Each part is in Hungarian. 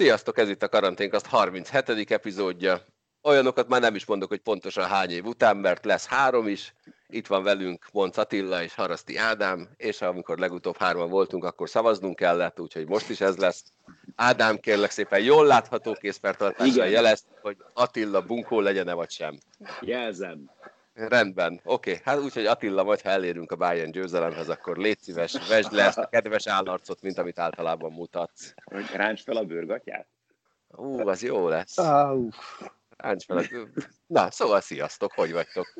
Sziasztok, ez itt a Karanténkast 37. epizódja. Olyanokat már nem is mondok, hogy pontosan hány év után, mert lesz három is. Itt van velünk Monc Attila és Haraszti Ádám, és amikor legutóbb hárman voltunk, akkor szavaznunk kellett, úgyhogy most is ez lesz. Ádám, kérlek szépen, jól látható készpertartással jelez, hogy Attila bunkó legyen-e vagy sem. Jelzem. Rendben, oké. Okay. Hát úgyhogy Attila, majd ha elérünk a Bayern győzelemhez, akkor légy szíves, vesd le ezt a kedves állarcot, mint amit általában mutatsz. Ráncs fel a bőrgatját? Ú, az jó lesz. Ráncs fel a... Na, szóval sziasztok, hogy vagytok?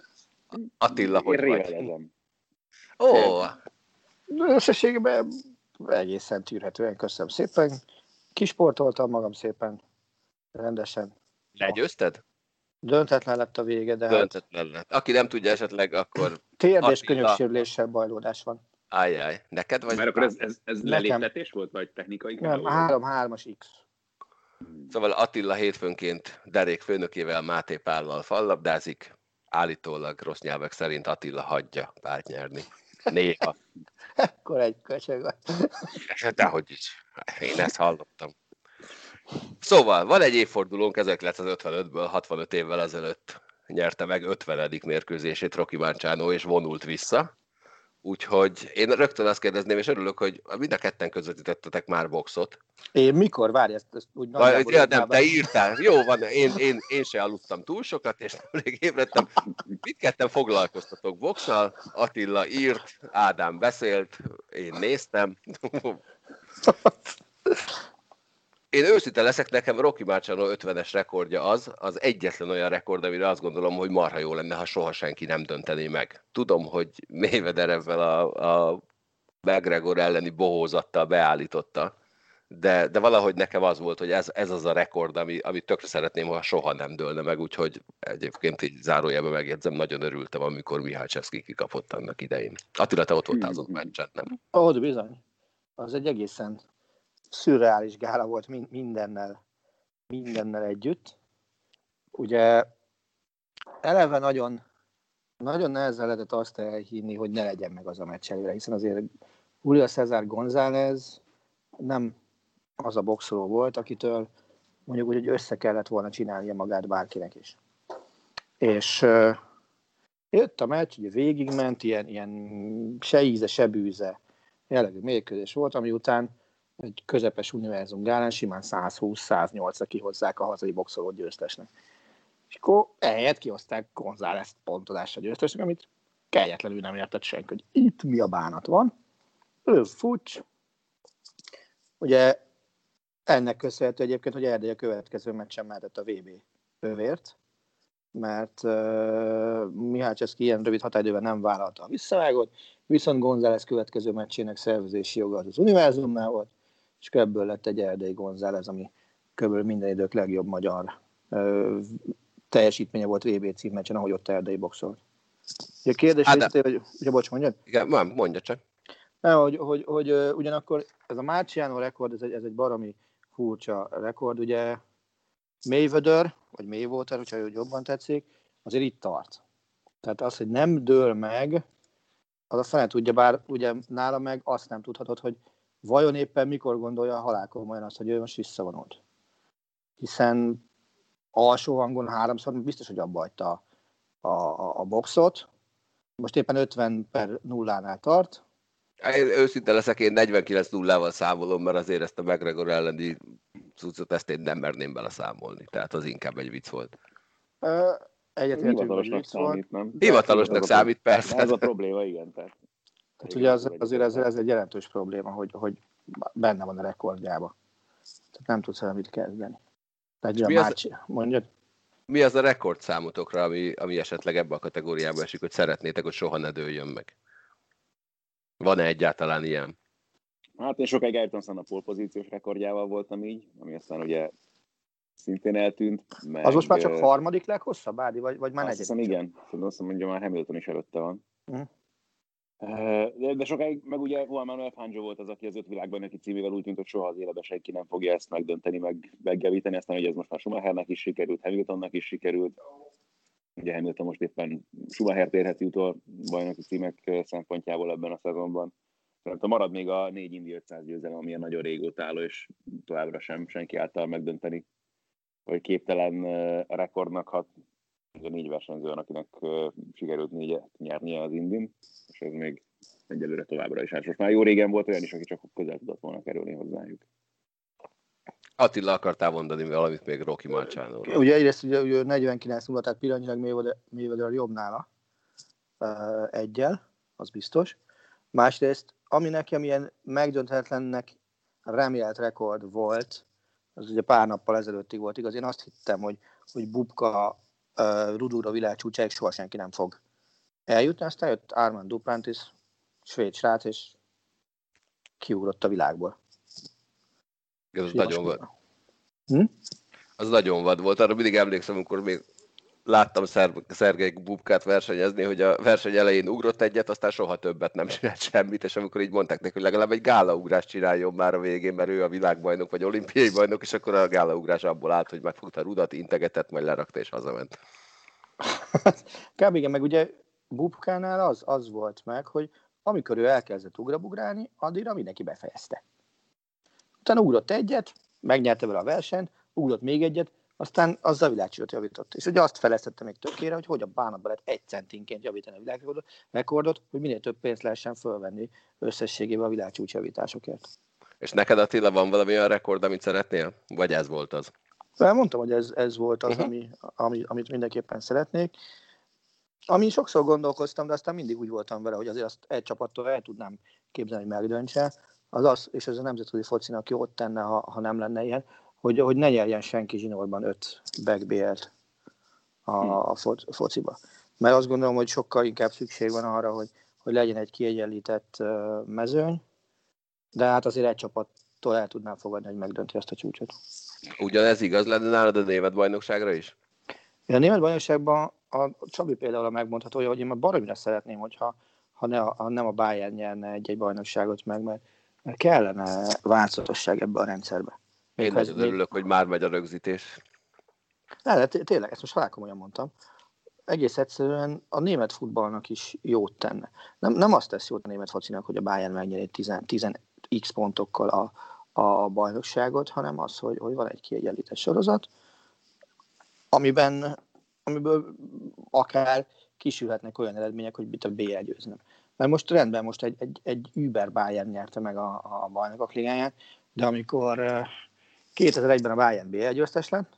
Attila, hogy vagy? Ó! Összességében egészen tűrhetően, köszönöm szépen. Kisportoltam magam szépen, rendesen. Legyőzted? Döntetlen lett a vége, de... Hát- Döntetlen lett. Aki nem tudja esetleg, akkor... Térd és könyöksérüléssel bajlódás van. Ájjáj, neked vagy? Mert akkor ez, ez, ez leléptetés volt, vagy technikai? Nem, 3-3-as X. Szóval Attila hétfőnként derék főnökével Máté Pállal fallabdázik, állítólag rossz nyelvek szerint Attila hagyja párt nyerni. Néha. Ekkor egy köcsög. Dehogy is. Én ezt hallottam. Szóval, van egy évfordulónk, 1955-ből 65 évvel ezelőtt nyerte meg 50. mérkőzését Rocky Mancsánó, és vonult vissza. Úgyhogy én rögtön azt kérdezném, és örülök, hogy mind a ketten közvetítettetek már boxot. Én mikor? Várj, ezt, ezt úgy Vaj, ja, nem, te írtál. Jó van, én, én, én se aludtam túl sokat, és nemrég ébredtem. Mit ketten foglalkoztatok boxsal? Attila írt, Ádám beszélt, én néztem. Én őszinte leszek, nekem Rocky Marciano 50-es rekordja az, az egyetlen olyan rekord, amire azt gondolom, hogy marha jó lenne, ha soha senki nem döntené meg. Tudom, hogy Mayweather ebben a, a McGregor elleni bohózattal beállította, de, de valahogy nekem az volt, hogy ez, ez az a rekord, ami, amit tökre szeretném, ha soha nem dőlne meg, úgyhogy egyébként így zárójelben megjegyzem, nagyon örültem, amikor Mihály Cseszki kikapott annak idején. Attila, te ott voltál azon meccsen, nem? Ott bizony. Az egy egészen szürreális gála volt mindennel, mindennel együtt. Ugye eleve nagyon, nagyon nehezen lehetett azt elhinni, hogy ne legyen meg az a meccs előre, hiszen azért Julio César González nem az a boxoló volt, akitől mondjuk úgy, hogy össze kellett volna csinálnia magát bárkinek is. És uh, jött a meccs, ugye végigment, ilyen, ilyen se íze, se bűze jellegű mérkőzés volt, ami után egy közepes univerzum gálán simán 120-108-ra kihozzák a hazai boxoló győztesnek. És akkor ehelyett kihozták González pontodásra győztesnek, amit kegyetlenül nem értett senki, hogy itt mi a bánat van. Ő fucs. Ugye ennek köszönhető egyébként, hogy Erdély a következő meccsen mehetett a VB övért, mert uh, Mihály Cseszki ilyen rövid határidőben nem vállalta a visszavágot, viszont González következő meccsének szervezési joga az, az univerzumnál volt, és ebből lett egy Erdély González, ami kb. minden idők legjobb magyar ö, teljesítménye volt VB címmeccsen, ahogy ott Erdély boxolt. A kérdés hát, részleté, vagy, ugye, bocs, mondjad? Igen, mondja csak. Nem, hogy, hogy, hogy, hogy, ugyanakkor ez a Márciano rekord, ez egy, ez egy baromi furcsa rekord, ugye Mayweather, vagy Maywater, hogyha jobban tetszik, azért itt tart. Tehát az, hogy nem dől meg, az a fene tudja, bár ugye nála meg azt nem tudhatod, hogy vajon éppen mikor gondolja a halálkomolyan azt, hogy ő most visszavonult. Hiszen alsó hangon háromszor biztos, hogy abba hagyta a, a, a boxot. Most éppen 50 per nullánál tart. Én őszinte leszek, én 49 nullával számolom, mert azért ezt a McGregor elleni cuccot ezt én nem merném bele számolni. Tehát az inkább egy vicc volt. Egyetértünk, hogy vicc számít, nem? Hivatalosnak számít, persze. Ez a probléma, igen. Tehát. Tehát ugye az, azért ez, ez egy jelentős probléma, hogy, hogy benne van a rekordjába. Tehát nem tudsz el mit kezdeni. Tehát mi, az, mondjad? mi az a rekord számotokra, ami, ami esetleg ebbe a kategóriába esik, hogy szeretnétek, hogy soha ne dőljön meg? Van-e egyáltalán ilyen? Hát én sokáig Ayrton a polpozíciós rekordjával voltam így, ami aztán ugye szintén eltűnt. Meg, az most már csak harmadik leghosszabb, Ádi, vagy, vagy már negyedik? Azt hiszem, igen. Azt hiszem, hogy már Hamilton is előtte van. Uh-huh. De, de sokáig, meg ugye Juan Manuel Fangio volt az, aki az öt világban neki címével úgy tűnt, hogy soha az életben senki nem fogja ezt megdönteni, meg megjavítani, aztán ugye ez most már Schumachernek is sikerült, Hamiltonnak is sikerült. Ugye Hamilton most éppen Schumacher térheti utol bajnoki címek szempontjából ebben a szezonban. Tehát marad még a négy Indi 500 győzelem, ami nagyon régóta álló, és továbbra sem senki által megdönteni, hogy képtelen rekordnak, ha a négy versenyző van, akinek sikerült négyet nyernie az Indin, és ez még egyelőre továbbra is. Hát most már jó régen volt olyan is, aki csak közel tudott volna kerülni hozzájuk. Attila, akartál mondani valamit még Rocky marciano Ugye egyrészt ugye, ugye 49 0 tehát pillanatnyilag Mayweather, jobb nála egyel, az biztos. Másrészt, ami nekem ilyen megdönthetetlennek remélt rekord volt, az ugye pár nappal ezelőttig volt igaz, én azt hittem, hogy, hogy Bubka uh, Rudúra világcsúcsáig soha senki nem fog eljutni, aztán jött Armand Duplantis, svéd srác, és kiugrott a világból. Ez nagyon vad. Hm? Az nagyon vad volt. Arra mindig emlékszem, amikor még láttam Szer- Szergei Bubkát versenyezni, hogy a verseny elején ugrott egyet, aztán soha többet nem csinált semmit, és amikor így mondták neki, hogy legalább egy gálaugrást csináljon már a végén, mert ő a világbajnok vagy olimpiai bajnok, és akkor a gálaugrása abból állt, hogy megfogta a rudat, integetett, majd lerakta és hazament. Kb. igen, meg ugye Bubkánál az, az volt meg, hogy amikor ő elkezdett ugrabugrálni, addigra mindenki befejezte. Utána ugrott egyet, megnyerte vele a versenyt, ugrott még egyet, aztán az a világcsúcsot javított. És ugye azt feleztette még tökére, hogy hogy a bánatba lehet egy centinként javítani a világrekordot, rekordot, hogy minél több pénzt lehessen fölvenni összességében a világcsúcs javításokért. És neked Attila van valami olyan rekord, amit szeretnél? Vagy ez volt az? Mondtam, hogy ez, ez volt az, uh-huh. ami, ami, amit mindenképpen szeretnék. Ami sokszor gondolkoztam, de aztán mindig úgy voltam vele, hogy azért azt egy csapattól el tudnám képzelni, hogy megdöntse. Az az, és ez a nemzetközi focinak jót tenne, ha, ha nem lenne ilyen, hogy, hogy ne nyerjen senki zsinórban öt backbl-t a, hm. a fociba. Mert azt gondolom, hogy sokkal inkább szükség van arra, hogy, hogy legyen egy kiegyenlített mezőny, de hát azért egy csapattól el tudnám fogadni, hogy megdönti ezt a csúcsot. Ugyanez igaz lenne nálad a német bajnokságra is? Én a német bajnokságban a Csabi például megmondható, hogy én már baromira szeretném, hogyha ha, ne, ha nem a Bayern nyerne egy-egy bajnokságot meg, mert, mert kellene változatosság ebbe a rendszerbe. Én nagyon örülök, még... hogy már megy a rögzítés. Ne, de tényleg, ezt most halálkomolyan mondtam. Egész egyszerűen a német futballnak is jót tenne. Nem, nem azt tesz jót a német focinak, hogy a Bayern megnyeri 10, 10 x pontokkal a, a bajnokságot, hanem az, hogy, hogy van egy kiegyenlített sorozat, amiben, amiből akár kisülhetnek olyan eredmények, hogy mit a B győznek. Mert most rendben, most egy, egy, egy Uber Bayern nyerte meg a, a bajnokok ligáját, de amikor 2001-ben a Bayern BL győztes lett,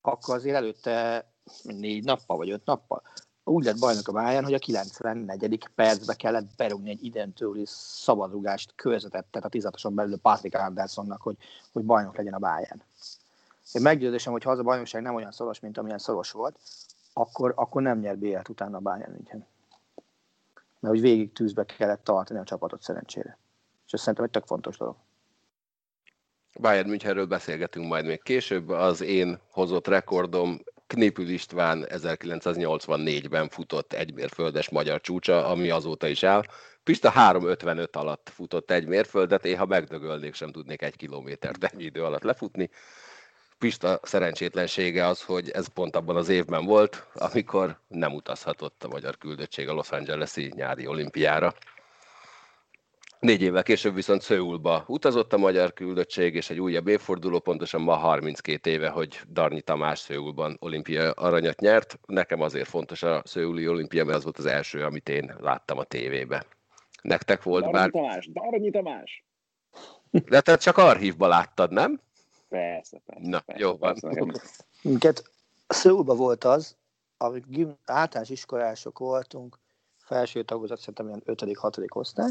akkor azért előtte négy nappal vagy öt nappal úgy lett bajnok a Bayern, hogy a 94. percbe kellett berúgni egy identőli szabadrugást körzetet, tehát a tizatoson belül Patrick Andersonnak, hogy, hogy bajnok legyen a Bayern. Én meggyőződésem, hogy ha az a bajnokság nem olyan szoros, mint amilyen szoros volt, akkor, akkor nem nyer BL-t utána a Bayern München. Mert hogy végig tűzbe kellett tartani a csapatot szerencsére. És ez szerintem egy tök fontos dolog. Bayern Münchenről beszélgetünk majd még később. Az én hozott rekordom Knépül István 1984-ben futott egy mérföldes magyar csúcsa, ami azóta is áll. Pista 3.55 alatt futott egy mérföldet, én ha megdögölnék, sem tudnék egy kilométert ennyi idő alatt lefutni. Pista szerencsétlensége az, hogy ez pont abban az évben volt, amikor nem utazhatott a magyar küldöttség a Los Angeles-i nyári olimpiára. Négy évvel később viszont Szőulba utazott a magyar küldöttség, és egy újabb évforduló, pontosan ma 32 éve, hogy Darnyi Tamás Szőulban olimpia aranyat nyert. Nekem azért fontos a Szőuli olimpia, mert az volt az első, amit én láttam a tévébe. Nektek volt Darnyi bár... Tamás, Darnyi Tamás! De te csak archívba láttad, nem? Persze, persze. Na, persze, jó van. Minket Szőulba volt az, amik általános iskolások voltunk, felső tagozat szerintem ilyen 5.-6. osztály,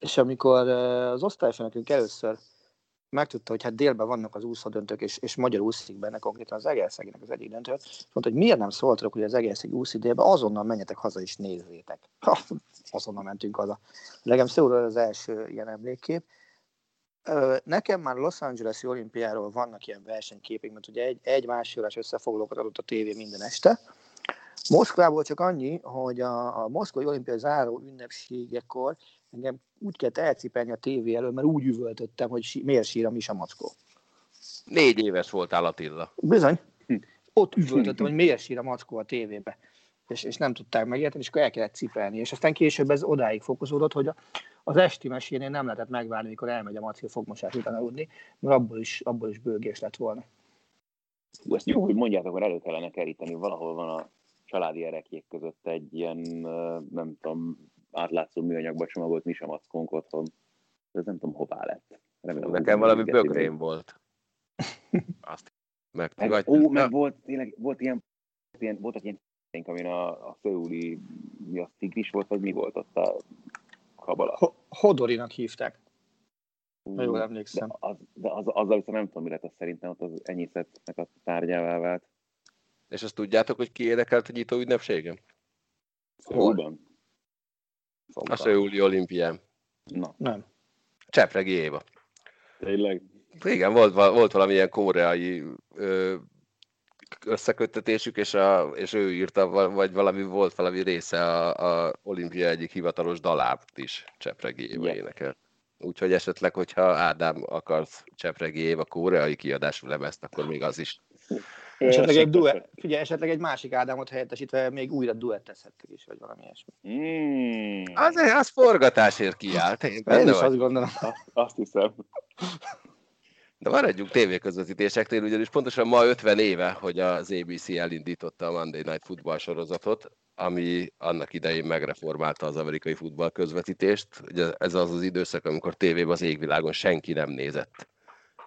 és amikor az osztályfőnökünk először megtudta, hogy hát délben vannak az úszódöntők, és, és magyar úszik benne, konkrétan az Egerszeginek az egyik döntő, mondta, hogy miért nem szóltok, hogy az Egerszegi úszi délben, azonnal menjetek haza és nézzétek. Ha, azonnal mentünk haza. Legem szóról az első ilyen emlékkép. Nekem már Los Angeles-i olimpiáról vannak ilyen versenyképek, mert ugye egy, egy másfél összefoglalókat adott a tévé minden este. Moszkvából csak annyi, hogy a, a moszkvai olimpiai záró ünnepségekor engem úgy kellett elcipelni a tévé elől, mert úgy üvöltöttem, hogy sí, miért sír a Misa Mackó. Négy éves voltál Attila. Bizony. Hm. Ott üvöltöttem, hogy miért sír a Mackó a tévébe. és, és nem tudták megérteni, és akkor el kellett cipelni. És aztán később ez odáig fokozódott, hogy az esti mesénél nem lehetett megvárni, mikor elmegy a Maci a fogmosás után aludni, mert abból is, abból is bőgés lett volna. Hú, ezt jó, hogy mondjátok, akkor elő kellene keríteni, valahol van a családi erekjék között egy ilyen, nem tudom, átlátszó műanyagba csomagolt Misa Mackónk otthon. Ez nem tudom, hová lett. Remélem, Nekem valami bögrém volt. Azt meg, meg, ó, meg volt, tényleg, volt ilyen, ilyen voltak ilyen amin a, a főúli, mi a tigris volt, vagy mi volt ott a kabala? Ho- Hodorinak hívták. Ha jól emlékszem. De, az, de az, azzal viszont nem tudom, mi lett az szerintem ott az enyészetnek a tárgyává vált. És azt tudjátok, hogy ki érdekelt a nyitó ünnepségem? Hol? A Szöuli olimpián. Na. Nem. Csepregi Éva. Tényleg? Igen, volt, volt valamilyen koreai ö, összeköttetésük, és, a, és ő írta, vagy valami volt valami része a, a olimpia egyik hivatalos dalábt is Csepregi Éva yeah. énekel. Úgyhogy esetleg, hogyha Ádám akarsz Csepregi Éva koreai kiadású lemezt, akkor még az is. Esetleg egy, duet, figyelj, esetleg egy másik Ádámot helyettesítve még újra duettezhettük is, vagy valami ilyesmi. Mm. Az, az forgatásért kiállt. Én, Én is azt gondolom. Azt hiszem. De maradjunk tévéközvetítéseknél, ugyanis pontosan ma 50 éve, hogy az ABC elindította a Monday Night Football sorozatot, ami annak idején megreformálta az amerikai futball közvetítést. Ugye ez az az időszak, amikor tévében az égvilágon senki nem nézett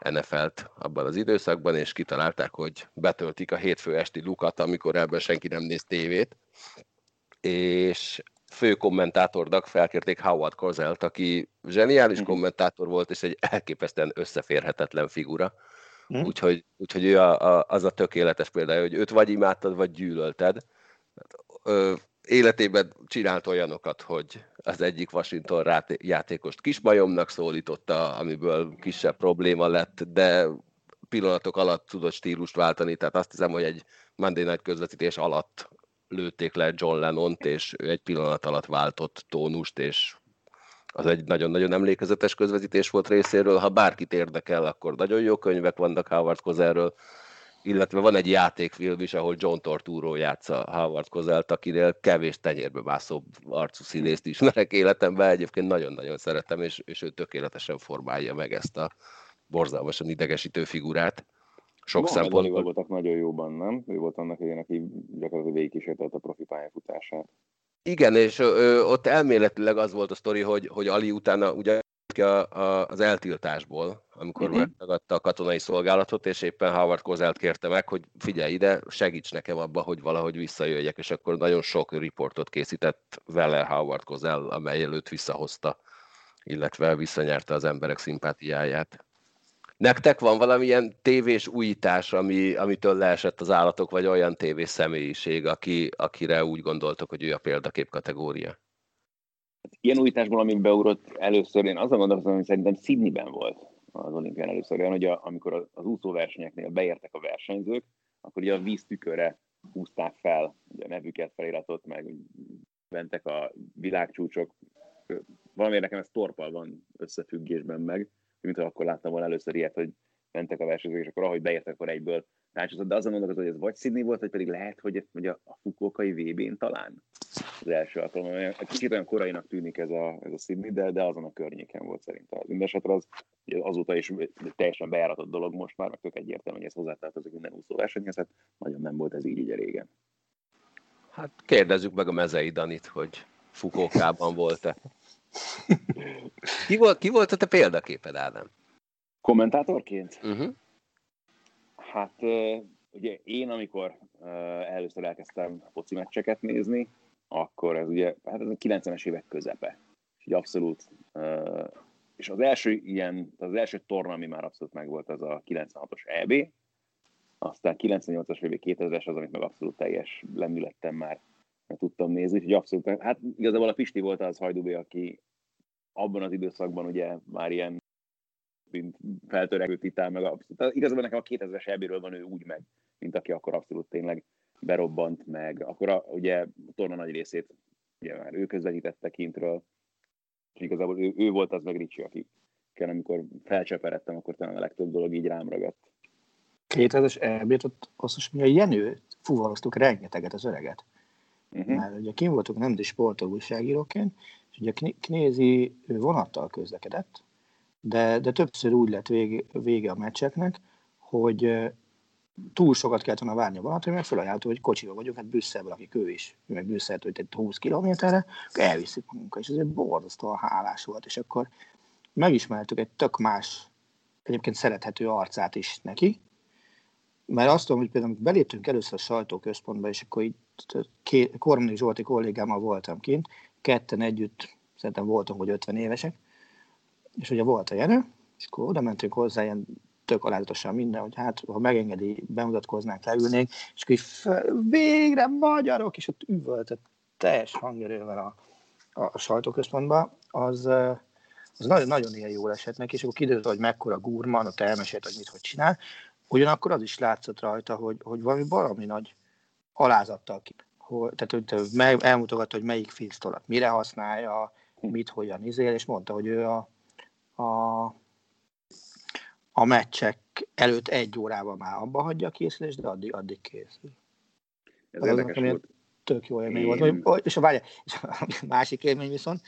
NFL-t abban az időszakban, és kitalálták, hogy betöltik a hétfő esti lukat, amikor ebben senki nem néz tévét. És fő kommentátornak felkérték Howard Cozelt, aki zseniális uh-huh. kommentátor volt, és egy elképesztően összeférhetetlen figura. Uh-huh. Úgyhogy, úgyhogy ő a, a, az a tökéletes példája, hogy őt vagy imádtad, vagy gyűlölted. Ö, életében csinált olyanokat, hogy az egyik Washington játékost kismajomnak szólította, amiből kisebb probléma lett, de pillanatok alatt tudott stílust váltani, tehát azt hiszem, hogy egy Monday Night közvetítés alatt lőtték le John Lennon-t, és ő egy pillanat alatt váltott tónust, és az egy nagyon-nagyon emlékezetes közvetítés volt részéről. Ha bárkit érdekel, akkor nagyon jó könyvek vannak Howard Kozerről, illetve van egy játékfilm is, ahol John Torturo játsza Howard Kozelt, akinél kevés tenyérbe mászóbb arcú színészt ismerek életemben, egyébként nagyon-nagyon szeretem, és, és ő tökéletesen formálja meg ezt a borzalmasan idegesítő figurát sok szempontból. voltak nagyon jóban, nem? Ő volt annak idején, aki gyakorlatilag végigkísértelt a profi pályafutását. Igen, és ö, ott elméletileg az volt a sztori, hogy, hogy Ali utána ugye a, a, az eltiltásból, amikor uh-huh. megtagadta a katonai szolgálatot, és éppen Howard Kozelt kérte meg, hogy figyelj ide, segíts nekem abba, hogy valahogy visszajöjjek, és akkor nagyon sok riportot készített vele Howard Kozel, amely előtt visszahozta, illetve visszanyerte az emberek szimpátiáját. Nektek van valamilyen tévés újítás, ami, amitől leesett az állatok, vagy olyan tévés személyiség, aki, akire úgy gondoltok, hogy ő a példakép kategória? Ilyen újításból, amit beugrott először, én azon gondolom, hogy szerintem Sydneyben volt az olimpián először, olyan, hogy a, amikor az úszóversenyeknél beértek a versenyzők, akkor ugye a víztükörre húzták fel ugye a nevüket, feliratot, meg mentek a világcsúcsok. Valamiért nekem ez torpal van összefüggésben meg, mint akkor láttam volna először ilyet, hogy mentek a versenyzők, és akkor ahogy beértek, akkor egyből táncsúzott. De azon gondolkozom, hogy ez vagy Sydney volt, vagy pedig lehet, hogy, hogy a, a Fukuokai VB-n talán az első alkalom. Egy kicsit olyan korainak tűnik ez a, ez a Sydney, de, de azon a környéken volt szerintem. Mindenesetre az azóta is teljesen bejáratott dolog most már, meg tök egyértelmű, hogy ez hozzátartozik minden úszóversenyhez, hát nagyon nem volt ez így így régen. Hát kérdezzük meg a mezei Danit, hogy Fukókában volt-e. ki, volt, ki volt a te példaképed, Ádám? Kommentátorként? Uh-huh. Hát ugye én, amikor először elkezdtem foci meccseket nézni, akkor ez ugye, hát ez a 90-es évek közepe. És így abszolút, és az első ilyen, az első torna, ami már abszolút megvolt, az a 96-os EB, aztán 98-as vagy 2000-es az, amit meg abszolút teljes lendülettem már tudtam nézni, úgyhogy abszolút, hát igazából a Pisti volt az Hajdubé, aki abban az időszakban ugye már ilyen mint feltörekvő titán, meg abszolút. Igazából nekem a 2000-es ebbéről van ő úgy meg, mint aki akkor abszolút tényleg berobbant meg. Akkor a, ugye a torna nagy részét ugye már ő közvetítette kintről, és igazából ő, ő volt az meg Ricsi, aki amikor felcseperedtem, akkor talán a legtöbb dolog így rám ragadt. 2000-es EB-t ott azt mi a Jenő fuvaroztuk rengeteget az öreget Uh-huh. Már ugye kim voltunk nemzeti sportolóságíróként, és ugye Knézi vonattal közlekedett, de, de többször úgy lett vége, vége a meccseknek, hogy túl sokat kellett volna várni a vonatot, mert felajánlott, hogy kocsival vagyunk, hát Brüsszelből, akik ő is, ő meg Brüsszeltől egy 20 kilométerre, elviszik magunkat, és ez borzasztóan hálás volt, és akkor megismertük egy tök más, egyébként szerethető arcát is neki, mert azt tudom, hogy például beléptünk először a sajtóközpontba, és akkor így Kormányi Zsolti kollégámmal voltam kint, ketten együtt, szerintem voltunk, hogy 50 évesek, és ugye volt a Jenő, és akkor oda mentünk hozzá, ilyen tök alázatosan minden, hogy hát, ha megengedi, bemutatkoznánk, leülnénk, és akkor így végre magyarok, és ott üvöltött teljes hangerővel a, a, a az, az nagyon, nagyon ilyen jól esett neki, és akkor kiderült, hogy mekkora gurman, ott elmesélt, hogy mit, hogy csinál. Ugyanakkor az is látszott rajta, hogy, hogy valami valami nagy alázattal ki. Tehát hogy elmutogatta, hogy melyik filztolat mire használja, mit, hogyan izél, és mondta, hogy ő a, a, a meccsek előtt egy órával már abba hagyja a készülést, de addig, addig készül. Ez az érdekes volt tök jó élmény Én... volt. És a, várja, és a másik élmény viszont,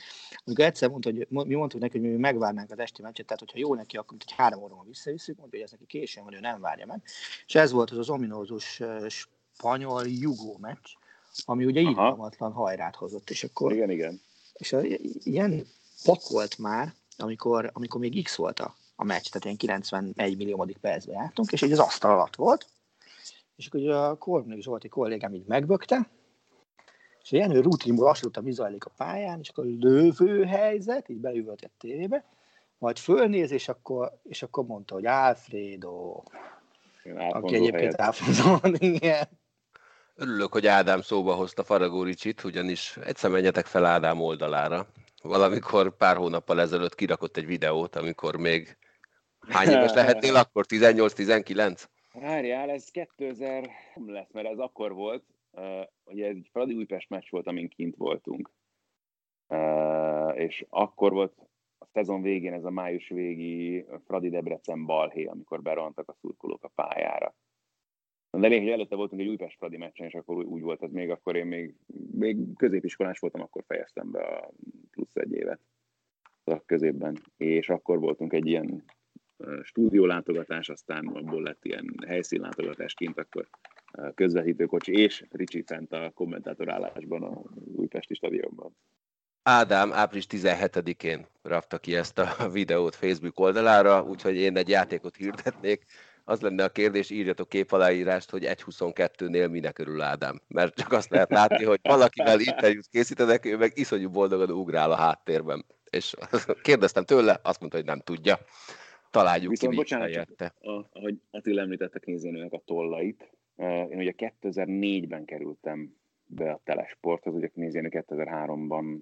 amikor egyszer mondta, hogy mi mondtuk neki, hogy mi megvárnánk az esti meccset, tehát hogyha jó neki, akkor egy három óra visszavisszük, mondja, hogy ez neki későn van, ő nem várja meg. És ez volt az az ominózus spanyol jugó meccs, ami ugye irgalmatlan hajrát hozott. És akkor, igen, igen. És a, ilyen pakolt már, amikor, amikor még X volt a, a meccs, tehát ilyen 91 milliómodik percben jártunk, és így az asztal alatt volt, és akkor a Kornék Zsolti kollégám így megbökte, és a Jenő rutinból azt tudta, mi zajlik a pályán, és akkor lövő helyzet, így beüvölt egy tévébe, majd fölnéz, és akkor, és akkor mondta, hogy Alfredo, aki egyébként Alfonso, igen. Örülök, hogy Ádám szóba hozta Faragó Ricsit, ugyanis egyszer menjetek fel Ádám oldalára. Valamikor pár hónappal ezelőtt kirakott egy videót, amikor még hány éves lehetnél akkor? 18-19? Várjál, ez 2000 lesz, mert ez akkor volt, uh, ugye ez egy Fradi Újpest meccs volt, amin kint voltunk. Uh, és akkor volt a szezon végén ez a május végi Fradi Debrecen balhé, amikor berontak a szurkolók a pályára. De lényeg, hogy előtte voltunk egy Újpest Fradi meccsen, és akkor úgy volt az még, akkor én még, még középiskolás voltam, akkor fejeztem be a plusz egy évet a középben, és akkor voltunk egy ilyen stúdiólátogatás, aztán abból lett ilyen helyszínlátogatás kint, akkor közvetítőkocsi és Ricsi fent a kommentátor állásban a Újpesti stadionban. Ádám április 17-én rakta ki ezt a videót Facebook oldalára, úgyhogy én egy játékot hirdetnék. Az lenne a kérdés, írjatok képaláírást, hogy 1.22-nél minek örül Ádám. Mert csak azt lehet látni, hogy valakivel interjút készítenek, ő meg iszonyú boldogan ugrál a háttérben. És kérdeztem tőle, azt mondta, hogy nem tudja. Találjuk Viszont ki, bocsánat, helyette. ahogy Attila említette nézőnőnek a tollait, én ugye 2004-ben kerültem be a telesporthoz, ugye nézőnő 2003-ban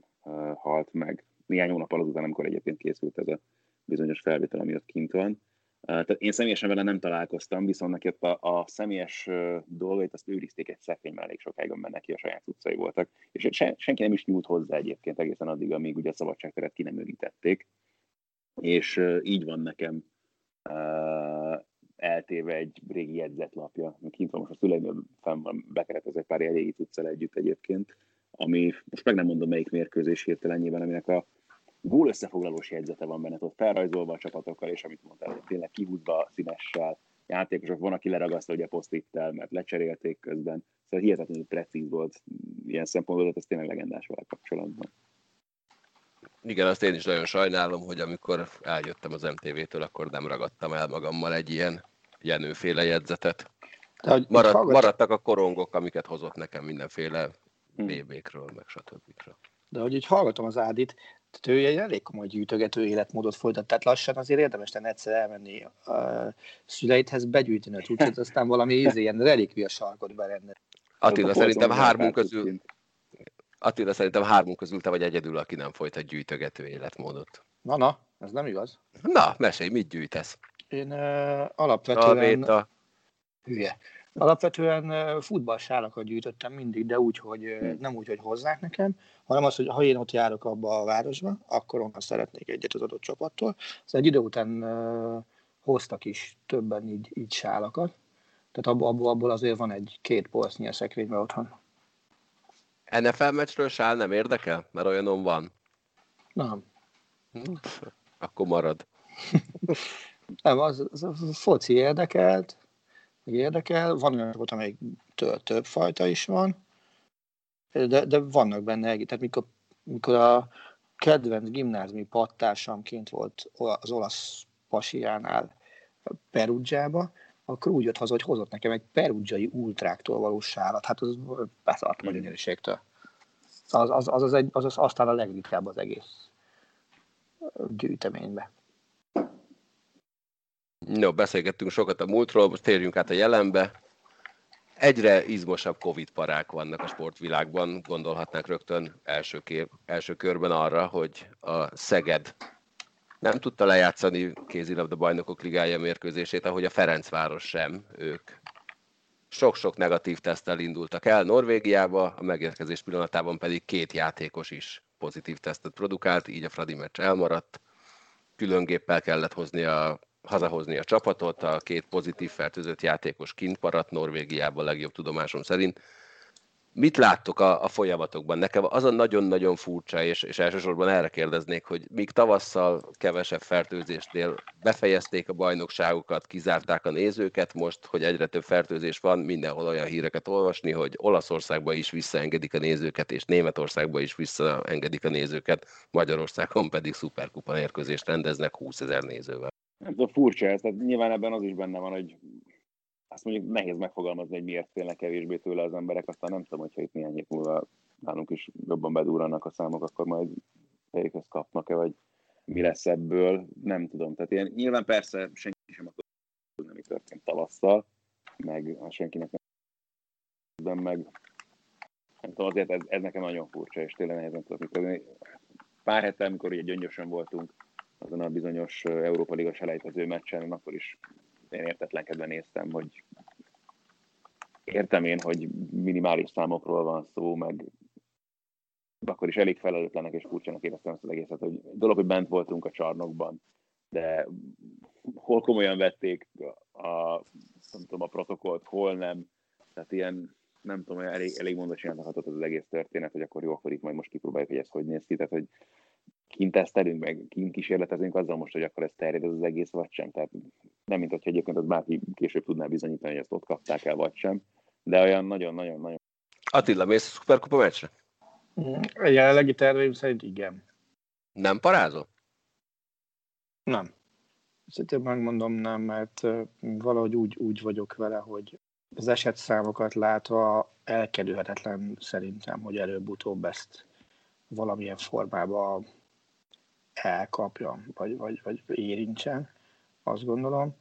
halt meg. Néhány hónap azután, amikor egyébként készült ez a bizonyos felvétel, ami ott kint van. Tehát én személyesen vele nem találkoztam, viszont neki ott a, a személyes dolgait azt őrizték egy szekrény elég sokáig, amiben neki a saját utcai voltak, és se, senki nem is nyúlt hozzá egyébként egészen addig, amíg ugye a szabadságteret ki nem őrítették. És így van nekem eltéve egy régi jegyzetlapja. Kint van most a szüleimől fenn van bekeretezett pár régi cuccal együtt egyébként, ami most meg nem mondom melyik mérkőzés hirtelenjében, aminek a gól összefoglalós jegyzete van benne, ott felrajzolva a csapatokkal, és amit mondtál, hogy tényleg kihúzva színessel, játékosok van, aki leragasztja ugye posztittel, mert lecserélték közben. Szóval hihetetlenül precíz volt ilyen szempontból, ez tényleg legendás vele kapcsolatban. Igen, azt én is nagyon sajnálom, hogy amikor eljöttem az MTV-től, akkor nem ragadtam el magammal egy ilyen jenőféle jegyzetet. De, hogy Marad, maradtak a korongok, amiket hozott nekem mindenféle hmm. BB-kről, meg stb. De hogy így hallgatom az Ádit, tehát ő egy elég komoly gyűjtögető életmódot folytat, tehát lassan azért érdemes lenne egyszer elmenni a szüleidhez, begyűjteni a cuccot, aztán valami íz, ilyen relikvia sarkot berendezni. Attila, szerintem hármunk közül, Attila, szerintem hármunk közül te vagy egyedül, aki nem folytat gyűjtögető életmódot. Na, na, ez nem igaz. Na, mesélj, mit gyűjtesz? Én uh, alapvetően... A Hülye. Alapvetően futballsálakat gyűjtöttem mindig, de úgy, hogy hmm. nem úgy, hogy hozzák nekem, hanem az, hogy ha én ott járok abba a városba, akkor onnan szeretnék egyet az adott csapattól. Szóval egy idő után hoztak is többen így, így sálakat, tehát abból, abból azért van egy két polsznyi a szekrényben otthon. NFL meccsről sál nem érdekel? Mert olyanon van. Nem. Hm, akkor marad. nem, az, az, az foci érdekelt, érdekel, van olyan volt, amelyik több, több fajta is van, de, de vannak benne, tehát mikor, mikor a kedvenc gimnáziumi pattársamként volt az olasz pasiánál Perugiába, akkor úgy jött haza, hogy hozott nekem egy perugiai ultráktól való sálat. Hát az beszartam a hmm. gyönyörűségtől. Az, az, az, az, egy, az, az aztán a legritkább az egész gyűjteménybe. No, beszélgettünk sokat a múltról, most térjünk át a jelenbe. Egyre izmosabb Covid parák vannak a sportvilágban, gondolhatnánk rögtön első, kép, első körben arra, hogy a Szeged nem tudta lejátszani kézilabda bajnokok ligája mérkőzését, ahogy a Ferencváros sem, ők sok-sok negatív teszttel indultak el Norvégiába, a megérkezés pillanatában pedig két játékos is pozitív tesztet produkált, így a Fradi meccs elmaradt. Külön géppel kellett hozni a, hazahozni a csapatot, a két pozitív fertőzött játékos kint maradt Norvégiában legjobb tudomásom szerint. Mit láttok a, a folyamatokban? Nekem az a nagyon-nagyon furcsa, és, és elsősorban erre kérdeznék, hogy míg tavasszal kevesebb fertőzésnél befejezték a bajnokságokat, kizárták a nézőket, most, hogy egyre több fertőzés van, mindenhol olyan híreket olvasni, hogy Olaszországba is visszaengedik a nézőket, és Németországba is visszaengedik a nézőket, Magyarországon pedig szuperkupa mérkőzést rendeznek 20 ezer nézővel. Ez a furcsa, ez, tehát nyilván ebben az is benne van, hogy azt mondjuk nehéz megfogalmazni, hogy miért félnek kevésbé tőle az emberek, aztán nem tudom, hogyha itt néhány múlva nálunk is jobban bedúranak a számok, akkor majd fejékhez kapnak-e, vagy mi lesz ebből, nem tudom. Tehát ilyen, nyilván persze senki sem akar tudni, mi történt tavasszal, meg senkinek nem meg nem tudom, azért ez, ez nekem nagyon furcsa, és tényleg nehezen tudok mit Pár héttel, amikor ugye gyöngyösen voltunk azon a bizonyos Európa Liga selejtező meccsen, akkor is én értetlenkedve néztem, hogy értem én, hogy minimális számokról van szó, meg akkor is elég felelőtlenek és furcsának éreztem ezt az egészet, hogy dolog, hogy bent voltunk a csarnokban, de hol komolyan vették a, nem tudom, a protokollt, hol nem. Tehát ilyen, nem tudom, elég, elég mondatlanul hatott az egész történet, hogy akkor jó, akkor itt majd most kipróbáljuk, hogy ez hogy néz ki. Tehát, hogy kint tesztelünk, meg kint kísérletezünk azzal most, hogy akkor ez terjed ez az egész, vagy sem. Tehát nem, mint hogyha egyébként az bárki később tudná bizonyítani, hogy ezt ott kapták el, vagy sem. De olyan nagyon-nagyon-nagyon... Attila, mész a szuperkupa meccsre? A jelenlegi terveim szerint igen. Nem parázol? Nem. Szerintem megmondom nem, mert valahogy úgy, úgy vagyok vele, hogy az esetszámokat látva elkerülhetetlen szerintem, hogy előbb-utóbb ezt valamilyen formában elkapja, vagy, vagy, vagy érintsen, azt gondolom.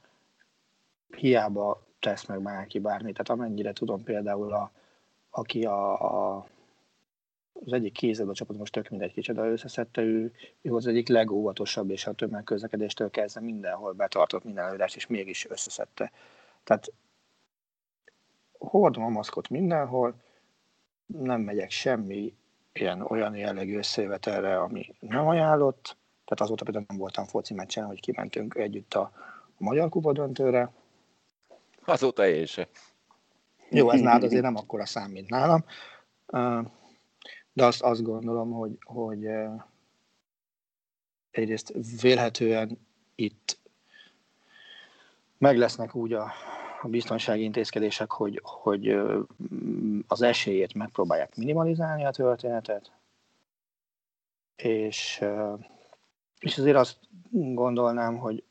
Hiába tesz meg bárki bármit. Tehát amennyire tudom például, a, aki a, a az egyik kézzel a csapat most tök mindegy kicsit, de összeszedte, ő, ő az egyik legóvatosabb, és a tömegközlekedéstől kezdve mindenhol betartott minden előadást, és mégis összeszedte. Tehát hordom a maszkot mindenhol, nem megyek semmi ilyen olyan jellegű összejövetelre, ami nem ajánlott, tehát azóta például nem voltam foci meccsen, hogy kimentünk együtt a, a Magyar Kupa döntőre. Azóta én se. Jó, ez nálad azért nem akkora szám, mint nálam. De azt, azt gondolom, hogy, hogy egyrészt vélhetően itt meg lesznek úgy a, a biztonsági intézkedések, hogy, hogy az esélyét megpróbálják minimalizálni a történetet, és és azért azt gondolnám, hogy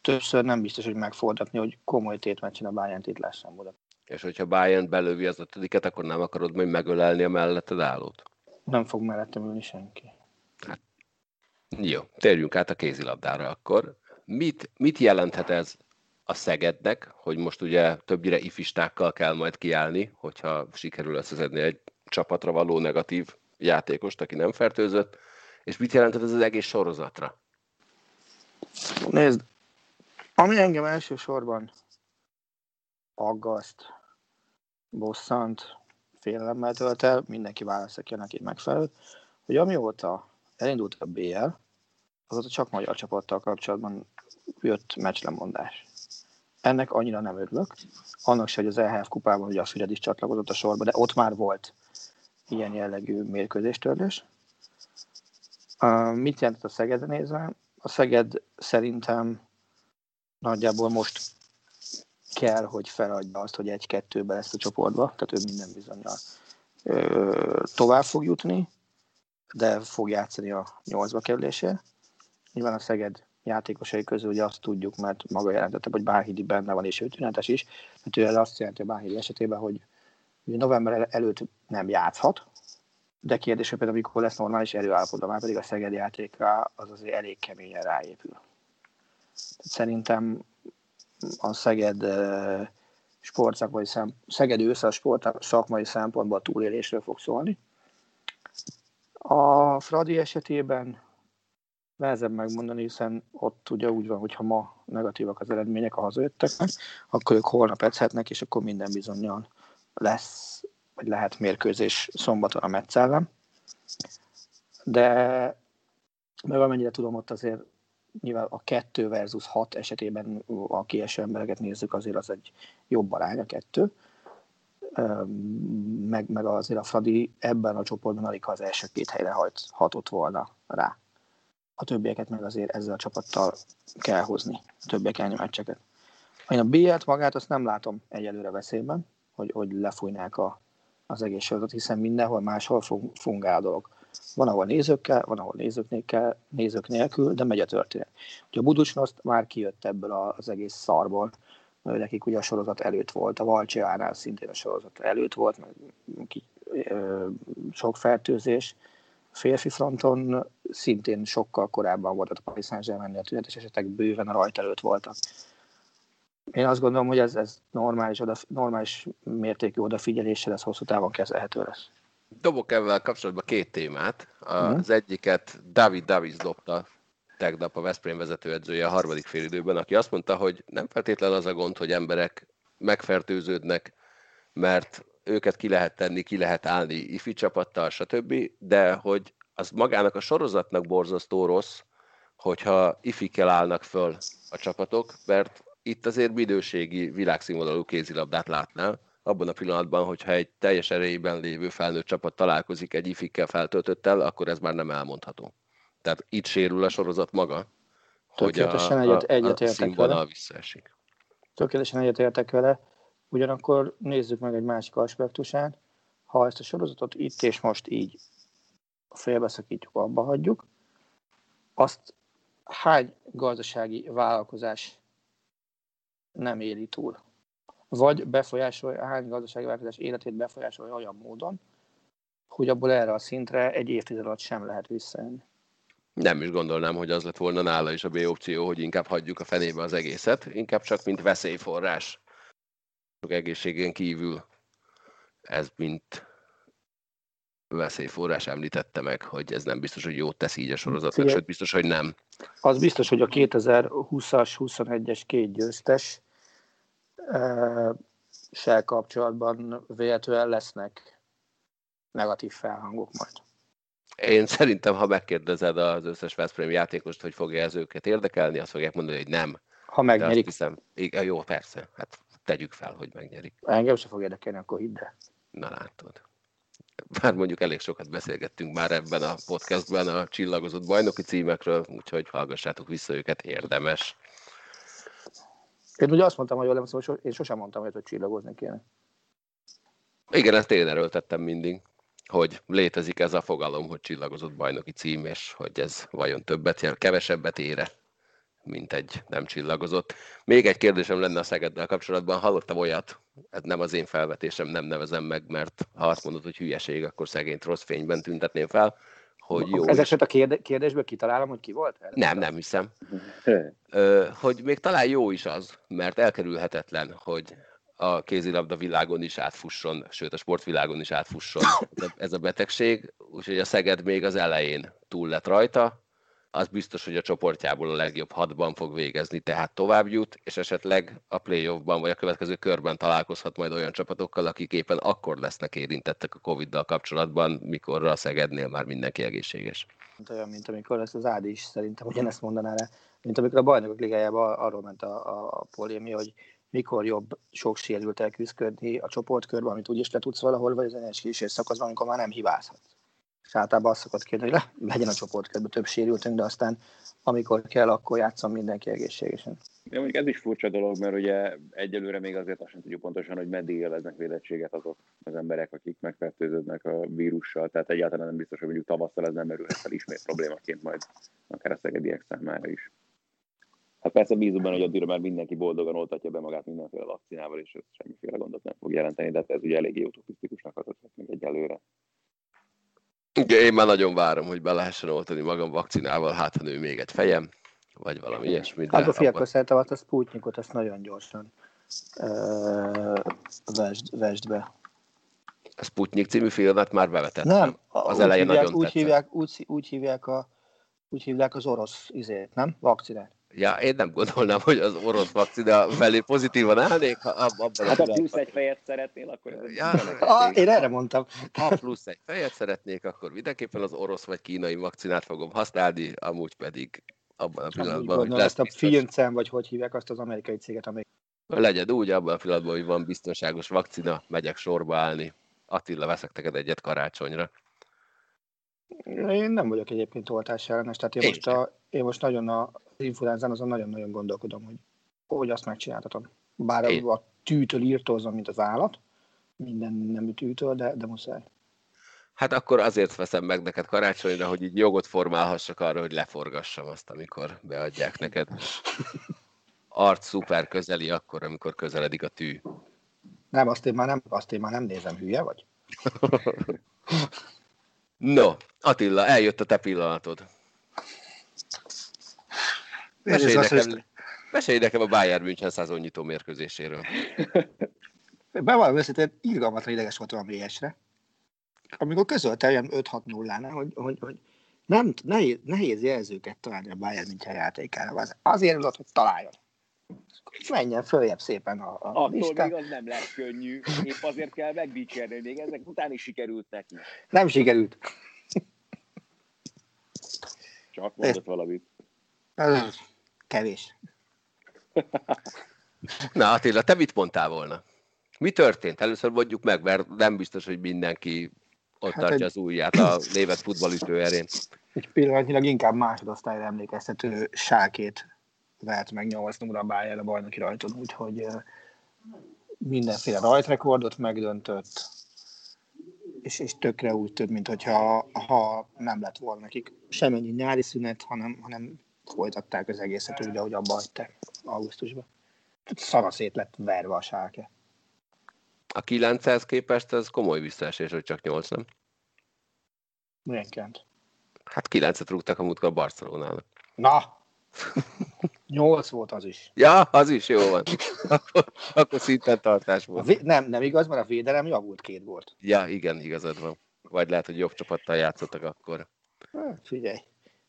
többször nem biztos, hogy megfordulni, hogy komoly tétmeccsen a Bayern itt lesz oda. És hogyha Bayern belővi az ötödiket, akkor nem akarod majd megölelni a melletted állót? Nem fog mellettem ülni senki. Hát, jó, térjünk át a kézilabdára akkor. Mit, mit jelenthet ez a Szegednek, hogy most ugye többire ifistákkal kell majd kiállni, hogyha sikerül összeszedni egy csapatra való negatív játékost, aki nem fertőzött, és mit jelentett ez az egész sorozatra? Nézd, ami engem elsősorban aggaszt, bosszant, félelemmel tölt el, mindenki válaszol ki, neki megfelelő, hogy amióta elindult a BL, azóta csak magyar csapattal kapcsolatban jött meccslemondás. Ennek annyira nem örülök. Annak se, hogy az EHF kupában ugye a Füred is csatlakozott a sorba, de ott már volt ilyen jellegű mérkőzéstörlés. Mit jelent a Szegedre nézve? A Szeged szerintem nagyjából most kell, hogy feladja azt, hogy egy-kettőbe lesz a csoportba, tehát ő minden bizonyal tovább fog jutni, de fog játszani a nyolcba kerülésért. Nyilván a Szeged játékosai közül ugye azt tudjuk, mert maga jelentette, hogy Báhidi benne van, és ő tünetes is. Tehát ő azt jelenti a Báhidi esetében, hogy november előtt nem játszhat, de kérdés, hogy amikor lesz normális erőállapotban, már pedig a Szeged játékra az azért elég keményen ráépül. Szerintem a Szeged sportszakmai szem, Szeged ősze a sport szakmai szempontból a túlélésről fog szólni. A Fradi esetében nehezebb megmondani, hiszen ott ugye úgy van, hogyha ma negatívak az eredmények, a hazajöttek akkor ők holnap edzhetnek, és akkor minden bizonyal lesz, vagy lehet mérkőzés szombaton a Metsz ellen. De meg amennyire tudom, ott azért nyilván a kettő versus hat esetében a kieső embereket nézzük, azért az egy jobb arány a kettő. Meg, meg azért a Fradi ebben a csoportban alig az első két helyre hajt, hatott volna rá. A többieket meg azért ezzel a csapattal kell hozni, a többiek elnyomátcseket. Én a B-et magát azt nem látom egyelőre veszélyben, hogy, hogy lefújnák a, az egész sorozatot, hiszen mindenhol máshol fungál a dolog. Van, ahol nézőkkel, van, ahol nézők, nézők nélkül, de megy a történet. Ugye a Buducsnoszt már kijött ebből az egész szarból, nekik ugye a sorozat előtt volt, a Valcsiánál szintén a sorozat előtt volt, meg ki, ö, sok fertőzés. Férfi fronton szintén sokkal korábban volt a Paris Saint-Germain, a tünetes esetek bőven a rajt előtt voltak. Én azt gondolom, hogy ez, ez normális, oda, normális mértékű odafigyeléssel ez hosszú távon kezelhető lesz dobok ebben kapcsolatban két témát. Az uh-huh. egyiket David Davis dobta tegnap a Veszprém vezetőedzője a harmadik félidőben, aki azt mondta, hogy nem feltétlen az a gond, hogy emberek megfertőződnek, mert őket ki lehet tenni, ki lehet állni ifi csapattal, stb., de hogy az magának a sorozatnak borzasztó rossz, hogyha ifikkel állnak föl a csapatok, mert itt azért minőségi világszínvonalú kézilabdát látnál, abban a pillanatban, hogyha egy teljes erejében lévő felnőtt csapat találkozik egy ifikkel feltöltöttel, akkor ez már nem elmondható. Tehát itt sérül a sorozat maga, hogy a, egyet, egyet a, a színvonal vele. visszaesik. Tökéletesen egyetértek vele, ugyanakkor nézzük meg egy másik aspektusát. Ha ezt a sorozatot itt és most így félbeszakítjuk, abba hagyjuk, azt hány gazdasági vállalkozás nem éli túl? vagy befolyásolja, hány gazdasági változás életét befolyásolja olyan módon, hogy abból erre a szintre egy évtized alatt sem lehet visszajönni. Nem is gondolnám, hogy az lett volna nála is a B opció, hogy inkább hagyjuk a fenébe az egészet, inkább csak mint veszélyforrás. Sok egészségen kívül ez mint veszélyforrás említette meg, hogy ez nem biztos, hogy jót tesz így a sorozatnak, sőt biztos, hogy nem. Az biztos, hogy a 2020-as, 21-es két győztes se kapcsolatban véletlenül lesznek negatív felhangok majd. Én szerintem, ha megkérdezed az összes Veszprém játékost, hogy fogja ez őket érdekelni, azt fogják mondani, hogy nem. Ha megnyerik. Hiszem, igen, jó, persze, hát tegyük fel, hogy megnyerik. Engem se fog érdekelni, akkor hidd el. Na látod. Bár mondjuk elég sokat beszélgettünk már ebben a podcastben a csillagozott bajnoki címekről, úgyhogy hallgassátok vissza őket, érdemes. Én ugye azt mondtam, hogy jól hogy én sosem mondtam, hogy, hogy csillagozni kéne. Igen, ezt én erőltettem mindig, hogy létezik ez a fogalom, hogy csillagozott bajnoki cím, és hogy ez vajon többet jel, kevesebbet ére, mint egy nem csillagozott. Még egy kérdésem lenne a Szegeddel kapcsolatban. Hallottam olyat, ez nem az én felvetésem, nem nevezem meg, mert ha azt mondod, hogy hülyeség, akkor szegényt rossz fényben tüntetném fel, hogy jó. Ezek szerint a kérdésből kitalálom, hogy ki volt? Erre nem, nem hiszem. hogy még talán jó is az, mert elkerülhetetlen, hogy a kézilabda világon is átfusson, sőt a sportvilágon is átfusson ez a betegség, úgyhogy a Szeged még az elején túl lett rajta, az biztos, hogy a csoportjából a legjobb hatban fog végezni, tehát tovább jut, és esetleg a playoffban vagy a következő körben találkozhat majd olyan csapatokkal, akik éppen akkor lesznek érintettek a Covid-dal kapcsolatban, mikor a Szegednél már mindenki egészséges. Olyan, mint amikor ezt az Ádi is szerintem ugyanezt mondaná rá, mint amikor a bajnokok ligájában arról ment a, a, polémia, hogy mikor jobb sok sérült elküzdködni a csoportkörben, amit úgyis le tudsz valahol, vagy az energiás szakaszban, amikor már nem hibázhatsz. És általában azt szokott kérni, hogy le, legyen a csoportkörben több sérültünk, de aztán amikor kell, akkor játszom mindenki egészségesen. Ja, mondjuk ez is furcsa dolog, mert ugye egyelőre még azért azt sem tudjuk pontosan, hogy meddig élveznek védettséget azok az emberek, akik megfertőződnek a vírussal, tehát egyáltalán nem biztos, hogy mondjuk tavasszal ez nem merülhet fel ismét problémaként majd akár a szegediek számára is. Hát persze bízom benne, hogy addigra már mindenki boldogan oltatja be magát mindenféle vakcinával, és ez semmiféle gondot nem fog jelenteni, de hát ez ugye eléggé utopisztikusnak adott még egyelőre. Igen, én már nagyon várom, hogy be lehessen oltani magam vakcinával, hát ha nő még egy fejem, vagy valami ilyesmi. Hát a fiakkal szerintem a Sputnikot azt nagyon gyorsan uh, vesd, vesd be. A Sputnik című filmet már bevetettem. Nem, az úgy elején hívják, nagyon úgy hívják, úgy, úgy, hívják a, úgy hívják az orosz izét, nem? Vakcinát. Ja, én nem gondolnám, hogy az orosz vakcina felé pozitívan állnék. Ha abban hát ha plusz egy fejet szeretnél, akkor... Ez ja, ah, én erre mondtam. Ha plusz egy fejet szeretnék, akkor mindenképpen az orosz vagy kínai vakcinát fogom használni, amúgy pedig abban a pillanatban, hogy lesz ezt a Filcem, vagy hogy hívják azt az amerikai céget, amely... Legyen úgy, abban a pillanatban, hogy van biztonságos vakcina, megyek sorba állni. Attila, veszek neked egyet karácsonyra. Én nem vagyok egyébként oltás ellenes, tehát én, én most, a, én most nagyon a influenzán azon nagyon-nagyon gondolkodom, hogy hogy azt megcsináltatom. Bár én. a tűtől írtózom, mint az állat, minden nemű tűtől, de, de muszáj. Hát akkor azért veszem meg neked karácsonyra, hogy így jogot formálhassak arra, hogy leforgassam azt, amikor beadják neked. Arc szuper közeli akkor, amikor közeledik a tű. Nem, azt én már nem, azt én már nem nézem, hülye vagy? no, Attila, eljött a te pillanatod. Mesélj nekem, mesélj nekem a Bayern München százonnyitó mérkőzéséről. Bevallom őszintén, irgalmatlan ideges voltam a VS-re. Amikor közölte olyan 5-6-0-nál, hogy, hogy, hogy nem, nehéz, nehéz jelzőket találni a Bayern München játékára. Az, azért adott, hogy találjon. Menjen följebb szépen a, a Attól listán. még az nem lesz könnyű. Épp azért kell megdicsérni, még ezek után is sikerült neki. Nem sikerült. Csak mondott valamit. Kevés. Na Attila, te mit mondtál volna? Mi történt? Először mondjuk meg, mert nem biztos, hogy mindenki ott hát tartja egy... az ujját a névet futballütő erén. Egy pillanatnyilag inkább másodosztályra emlékeztető sákét vert meg 8 0 Bayern a bajnoki rajton, úgyhogy mindenféle rajtrekordot megdöntött, és, és tökre úgy tűnt, mintha ha nem lett volna nekik semmennyi nyári szünet, hanem, hanem folytatták az egészet úgy, ahogy abba hagyták augusztusban. Szanaszét lett verve a sárke. A 900 képest ez komoly visszaesés, hogy csak 8, nem? Milyen kent? Hát 9-et rúgtak a múltkor Barcelonának. Na! 8 volt az is. Ja, az is jó van. Akkor, akkor szinten tartás volt. vé- nem, nem igaz, mert a védelem javult két volt. Ja, igen, igazad van. Vagy lehet, hogy jobb csapattal játszottak akkor. Hát, figyelj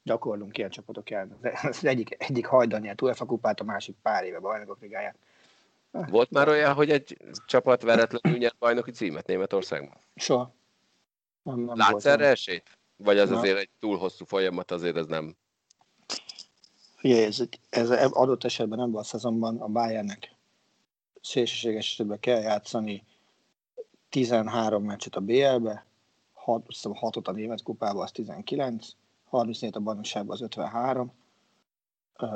gyakorlunk ilyen csapatok ellen. Az egyik, egyik hajdan nyert UEFA kupát, a másik pár éve bajnokok ligáját. Volt már olyan, hogy egy csapat veretlenül nyert bajnoki címet Németországban? Soha. Nem, nem Látsz erre esélyt? Vagy az Na. azért egy túl hosszú folyamat, azért ez nem... Figyelj, ez, ez adott esetben ebben a szezonban a Bayernnek esetben kell játszani 13 meccset a BL-be, 6, 6 a német kupába, az 19, 34 a bajnokságban az 53, uh,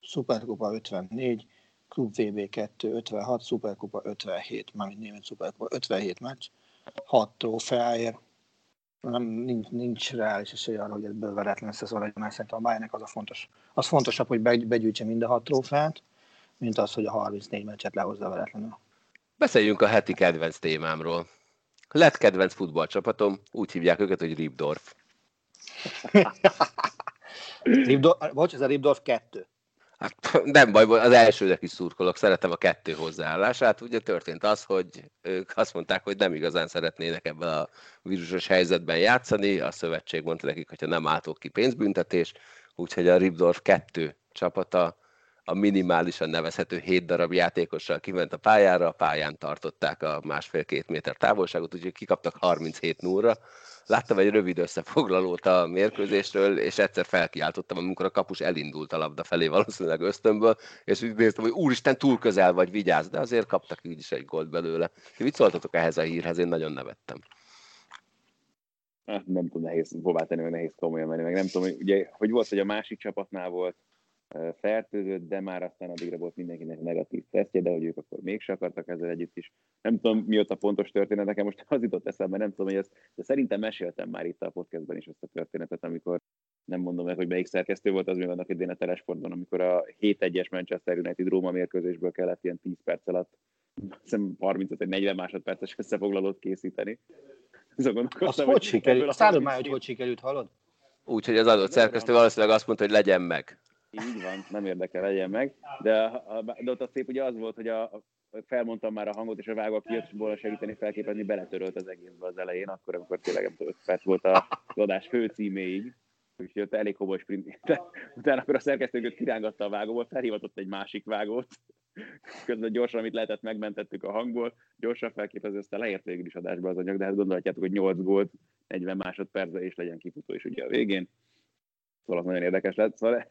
Superkupa 54, Klub VB 2 56, Superkupa 57, mármint német Superkupa 57 meccs, 6 trófeáért, nem, nincs, nincs reális esély arra, hogy ebből veretlen szezon legyen, mert szerintem a Bayernnek az a fontos. Az fontosabb, hogy begyűjtse mind a hat trófeát, mint az, hogy a 34 meccset lehozza veretlenül. Beszéljünk a heti kedvenc témámról. Lett kedvenc futballcsapatom, úgy hívják őket, hogy Ribdorf. Ribdorf, bocs, ez a Ribdorf 2. Hát nem baj, az elsőnek is szurkolok, szeretem a kettő hozzáállását. Ugye történt az, hogy ők azt mondták, hogy nem igazán szeretnének ebben a vírusos helyzetben játszani, a szövetség mondta nekik, hogyha nem álltok ki pénzbüntetés, úgyhogy a Ribdorf 2 csapata a minimálisan nevezhető hét darab játékossal kiment a pályára, a pályán tartották a másfél-két méter távolságot, úgyhogy kikaptak 37 0 Láttam egy rövid összefoglalót a mérkőzésről, és egyszer felkiáltottam, amikor a kapus elindult a labda felé valószínűleg ösztönből, és úgy néztem, hogy úristen, túl közel vagy, vigyázz, de azért kaptak így is egy gólt belőle. Mit szóltatok ehhez a hírhez? Én nagyon nevettem. Nem tudom, nehéz hová tenni, nehéz komolyan menni, meg nem tudom, hogy, ugye, hogy volt, hogy a másik csapatnál volt fertőzött, de már aztán addigra volt mindenkinek negatív tesztje, de hogy ők akkor mégsem akartak ezzel együtt is. Nem tudom, mi ott a pontos történet, nekem most az jutott eszembe, nem tudom, hogy ezt, de szerintem meséltem már itt a podcastben is ezt a történetet, amikor nem mondom meg, hogy melyik szerkesztő volt, az még annak idén a Telesportban, amikor a 7-1-es Manchester United Róma mérkőzésből kellett ilyen 10 perc alatt hiszem 35-40 másodperces összefoglalót készíteni. Azt hogy sikerült? Azt már, hogy hogy sikerült, hallod? Úgyhogy az adott szerkesztő valószínűleg azt mondta, hogy legyen meg. Így van, nem érdekel, legyen meg. De, a, de ott a szép ugye az volt, hogy a, a felmondtam már a hangot, és a vágó, aki jött volna segíteni felképezni, beletörölt az egészbe az elején, akkor, amikor tényleg nem tudom, 5 perc volt a adás főcíméig. Úgyhogy ott elég komoly sprint. Utána akkor a szerkesztőnket kirángatta a vágóból, felhivatott egy másik vágót. Közben gyorsan, amit lehetett, megmentettük a hangból, gyorsan felképező, aztán leért végül is adásba az anyag, de hát gondolhatjátok, hogy 8 gólt, 40 másodperce, és legyen kifutó is ugye a végén. Szóval nagyon érdekes lett. Szóval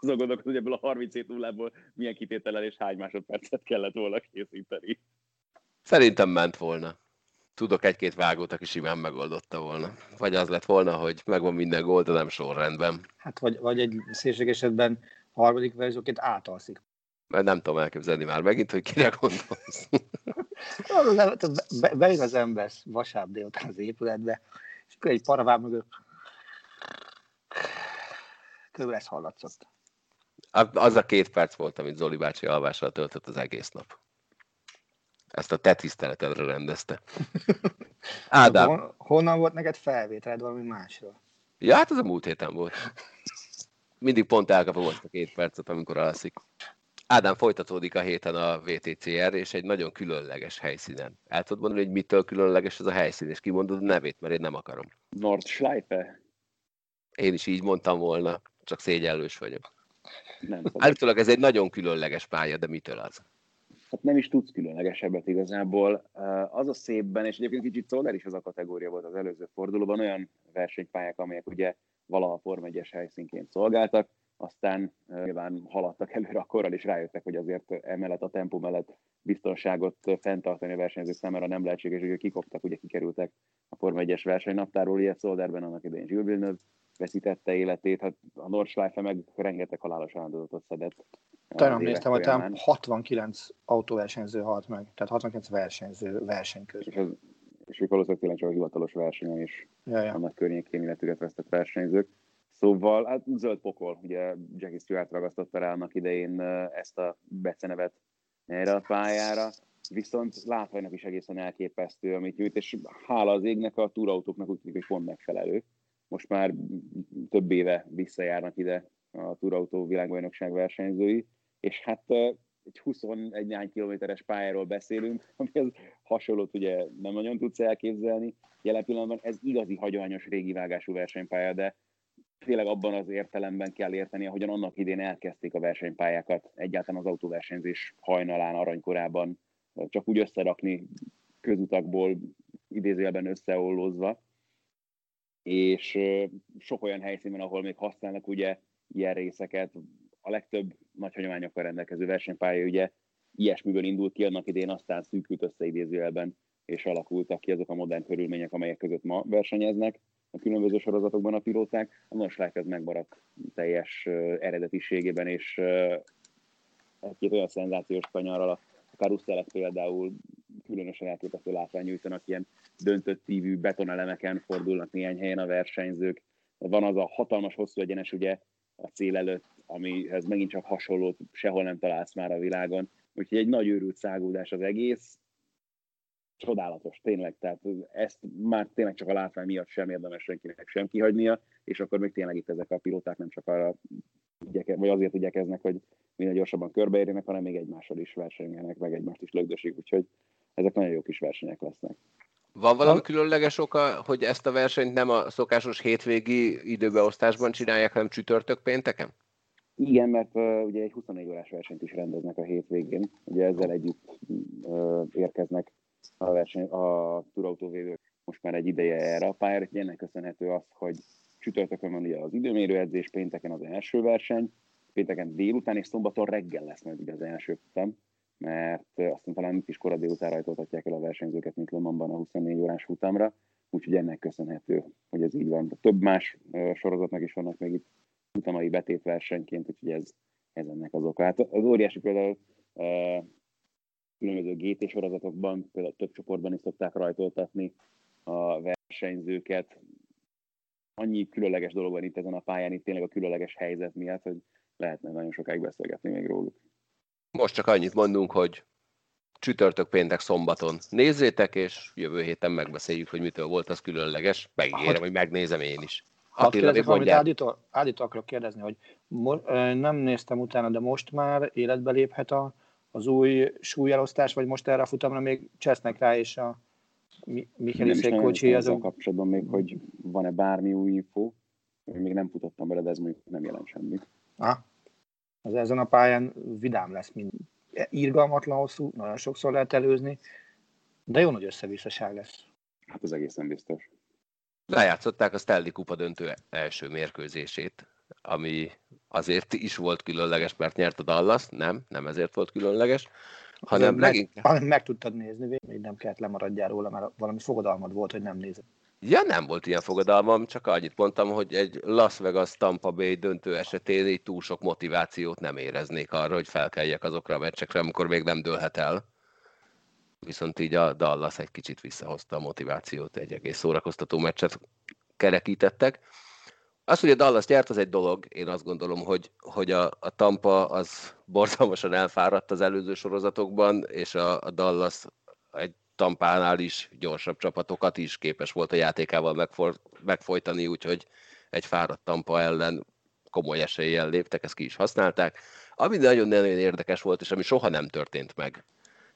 azon gondolkodom, hogy ebből a 37 nullából milyen kitétellel és hány másodpercet kellett volna készíteni. Szerintem ment volna. Tudok egy-két vágót, aki simán megoldotta volna. Vagy az lett volna, hogy megvan minden gól, de nem sorrendben. Hát vagy, vagy egy szélség esetben harmadik verzióként átalszik. Mert nem tudom elképzelni már megint, hogy kire gondolsz. be, bejön az ember vasárnap délután az épületbe, és akkor egy paravár mögött körül ezt hallatszott. Az a két perc volt, amit Zoli bácsi alvással töltött az egész nap. Ezt a te tiszteletedre rendezte. Ádám. Hon, honnan volt neked felvételed valami másról? Ja, hát az a múlt héten volt. Mindig pont elkapom azt a két percet, amikor alszik. Ádám, folytatódik a héten a VTCR, és egy nagyon különleges helyszínen. El tudod mondani, hogy mitől különleges ez a helyszín, és kimondod a nevét, mert én nem akarom. Nordschleife? Én is így mondtam volna, csak szégyellős vagyok. Nem Állítólag ez egy nagyon különleges pálya, de mitől az? Hát nem is tudsz különlegesebbet igazából. Az a szépben, és egyébként kicsit Zoller is az a kategória volt az előző fordulóban, olyan versenypályák, amelyek ugye valaha Form 1 helyszínként szolgáltak, aztán nyilván haladtak előre a korral, és rájöttek, hogy azért emellett a tempó mellett biztonságot fenntartani a versenyzők számára nem lehetséges, hogy kikoptak, ugye kikerültek a Forma 1-es versenynaptáról, ilyet Szolderben annak idején Gilles Villeneuve, veszítette életét, hát a Nordschleife meg rengeteg halálos áldozatot szedett. Tegnap néztem, hogy 69 autóversenyző halt meg, tehát 69 versenyző verseny közül. És, az, és ők valószínűleg tényleg csak a hivatalos versenyen is ja, ja. annak környékén életüket vesztett versenyzők. Szóval, hát zöld pokol, ugye Jackie Stewart ragasztotta rá annak idején ezt a becenevet erre a pályára, viszont látványnak is egészen elképesztő, amit nyújt, és hála az égnek a túrautóknak úgy tűnik, hogy pont megfelelő most már több éve visszajárnak ide a túrautó világbajnokság versenyzői, és hát egy 21 néhány kilométeres pályáról beszélünk, ami az hasonlót ugye nem nagyon tudsz elképzelni. Jelen pillanatban ez igazi hagyományos régi vágású versenypálya, de tényleg abban az értelemben kell érteni, ahogyan annak idén elkezdték a versenypályákat, egyáltalán az autóversenyzés hajnalán, aranykorában, csak úgy összerakni közutakból idézőjelben összeollózva és sok olyan helyszín van, ahol még használnak ugye ilyen részeket. A legtöbb nagy hagyományokkal rendelkező versenypálya ugye ilyesmiből indult ki, annak idén aztán szűkült össze idézőjelben, és alakultak ki azok a modern körülmények, amelyek között ma versenyeznek a különböző sorozatokban a pilóták. A Norslájk az megmaradt teljes eredetiségében, és egy-két olyan szenzációs kanyarral, a karuszelek például különösen elképesztő látvány nyújtanak, ilyen döntött tívű betonelemeken fordulnak néhány helyen a versenyzők. Van az a hatalmas hosszú egyenes ugye a cél előtt, amihez megint csak hasonlót sehol nem találsz már a világon. Úgyhogy egy nagy őrült szágódás az egész. Csodálatos, tényleg. Tehát ezt már tényleg csak a látvány miatt sem érdemes senkinek sem kihagynia, és akkor még tényleg itt ezek a pilóták nem csak arra vagy azért igyekeznek, hogy minél gyorsabban körbeérjenek, hanem még egymással is versenyenek, meg egymást is lögdösik, úgyhogy ezek nagyon jó kis versenyek lesznek. Van valami különleges oka, hogy ezt a versenyt nem a szokásos hétvégi időbeosztásban csinálják, hanem csütörtök pénteken? Igen, mert uh, ugye egy 24 órás versenyt is rendeznek a hétvégén. Ugye ezzel együtt uh, érkeznek a, verseny, a turautóvédők most már egy ideje erre a pályára, hogy ennek köszönhető az, hogy csütörtökön van ugye az időmérő edzés, pénteken az első verseny, pénteken délután és szombaton reggel lesz majd ugye az első futam, mert aztán talán itt is kora délután rajtoltatják el a versenyzőket, mint Lomanban a 24 órás futamra, úgyhogy ennek köszönhető, hogy ez így van. De több más sorozatnak is vannak még itt futamai betétversenyként, úgyhogy ez, ez ennek az oka. Hát az óriási például különböző GT sorozatokban, például több csoportban is szokták rajtoltatni a versenyzőket. Annyi különleges dolog van itt ezen a pályán, itt tényleg a különleges helyzet miatt, hogy lehetne nagyon sokáig beszélgetni még róluk. Most csak annyit mondunk, hogy csütörtök, péntek, szombaton nézzétek, és jövő héten megbeszéljük, hogy mitől volt az különleges. Megígérem, hogy megnézem én is. Attila, kérdezik, valamit Áditól, Áditól akarok kérdezni, hogy mo- nem néztem utána, de most már életbe léphet a, az új súlyelosztás, vagy most erre a futamra még csesznek rá, és a Micheli Székkocsi azok... kapcsolatban még, hogy van-e bármi új info, még nem futottam bele, de ez mondjuk nem jelent semmit. Ah, az ezen a pályán vidám lesz, mint írgalmatlan hosszú, nagyon sokszor lehet előzni, de jó nagy összevisszaság lesz. Hát az egészen biztos. Lejátszották a Stanley Kupa döntő első mérkőzését, ami azért is volt különleges, mert nyert a Dallas, nem, nem ezért volt különleges, hanem meg, leginkább... meg tudtad nézni, még nem kellett lemaradjál róla, mert valami fogadalmad volt, hogy nem nézed. Ja, nem volt ilyen fogadalmam, csak annyit mondtam, hogy egy Las Vegas Tampa Bay döntő esetén így túl sok motivációt nem éreznék arra, hogy felkeljek azokra a meccsekre, amikor még nem dőlhet el. Viszont így a Dallas egy kicsit visszahozta a motivációt, egy egész szórakoztató meccset kerekítettek. Az, hogy a Dallas nyert, az egy dolog. Én azt gondolom, hogy, hogy a, a Tampa az borzalmasan elfáradt az előző sorozatokban, és a, a Dallas egy Tampánál is gyorsabb csapatokat is képes volt a játékával megfor, megfojtani, úgyhogy egy fáradt Tampa ellen komoly eséllyel léptek, ezt ki is használták. Ami nagyon-nagyon érdekes volt, és ami soha nem történt meg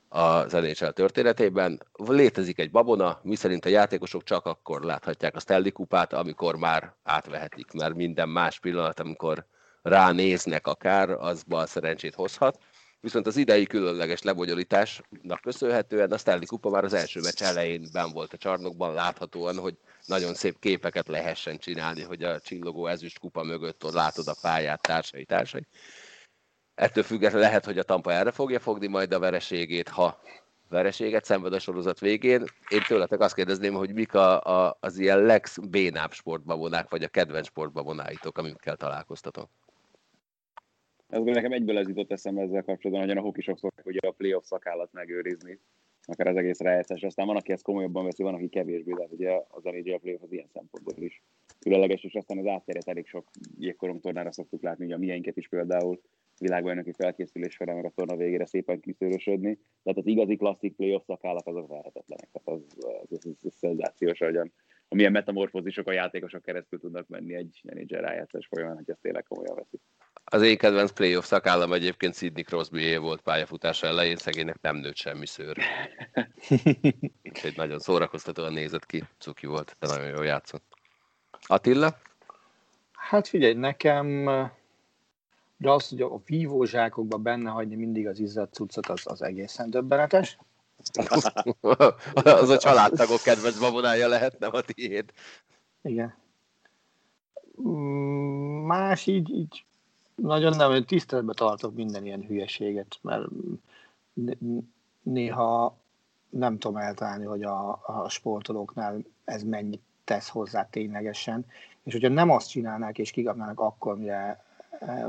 az NHL történetében, létezik egy babona, miszerint a játékosok csak akkor láthatják a Stanley kupát, amikor már átvehetik, mert minden más pillanat, amikor ránéznek akár, az bal szerencsét hozhat viszont az idei különleges lebonyolításnak köszönhetően a Stanley Kupa már az első meccs elején ben volt a csarnokban, láthatóan, hogy nagyon szép képeket lehessen csinálni, hogy a csillogó ezüst kupa mögött ott látod a pályát, társai, társai. Ettől függetlenül lehet, hogy a Tampa erre fogja fogni majd a vereségét, ha vereséget szenved a sorozat végén. Én tőletek azt kérdezném, hogy mik a, a, az ilyen legbénább sportbabonák, vagy a kedvenc sportbabonáitok, amikkel találkoztatok. Ez nekem egyből ez jutott eszembe ezzel kapcsolatban, hogy a hokisok szokták ugye a playoff szakállat megőrizni, akár az egész rájátszás. Aztán van, aki ezt komolyabban veszi, van, aki kevésbé, de ugye az NHL playoff az ilyen szempontból is különleges, és aztán az átterjedt elég sok jégkorong tornára szoktuk látni, ugye a miénket is például világbajnoki felkészülés során, meg a torna végére szépen kiszőrösödni. Tehát az igazi klasszik playoff szakállat azok verhetetlenek. Tehát az, az, az, az, az szenzációs, ahogyan amilyen metamorfózisok a játékosok keresztül tudnak menni egy NHL rájátszás folyamán, hogy ezt tényleg komolyan veszik. Az én kedvenc playoff szakállam egyébként Sidney crosby volt pályafutása elején, szegénynek nem nőtt semmi szőr. Úgyhogy nagyon szórakoztatóan nézett ki, cuki volt, de nagyon jól játszott. Attila? Hát figyelj, nekem de az, hogy a vívózsákokban benne hagyni mindig az izzadt cuccot, az, az egészen döbbenetes. az a családtagok kedvenc babonája lehet, nem a tiéd. Igen. Más így, így nagyon nem, tiszteletbe tartok minden ilyen hülyeséget, mert néha nem tudom eltalálni, hogy a, a sportolóknál ez mennyit tesz hozzá ténylegesen, és hogyha nem azt csinálnák és kigapnának, akkor mire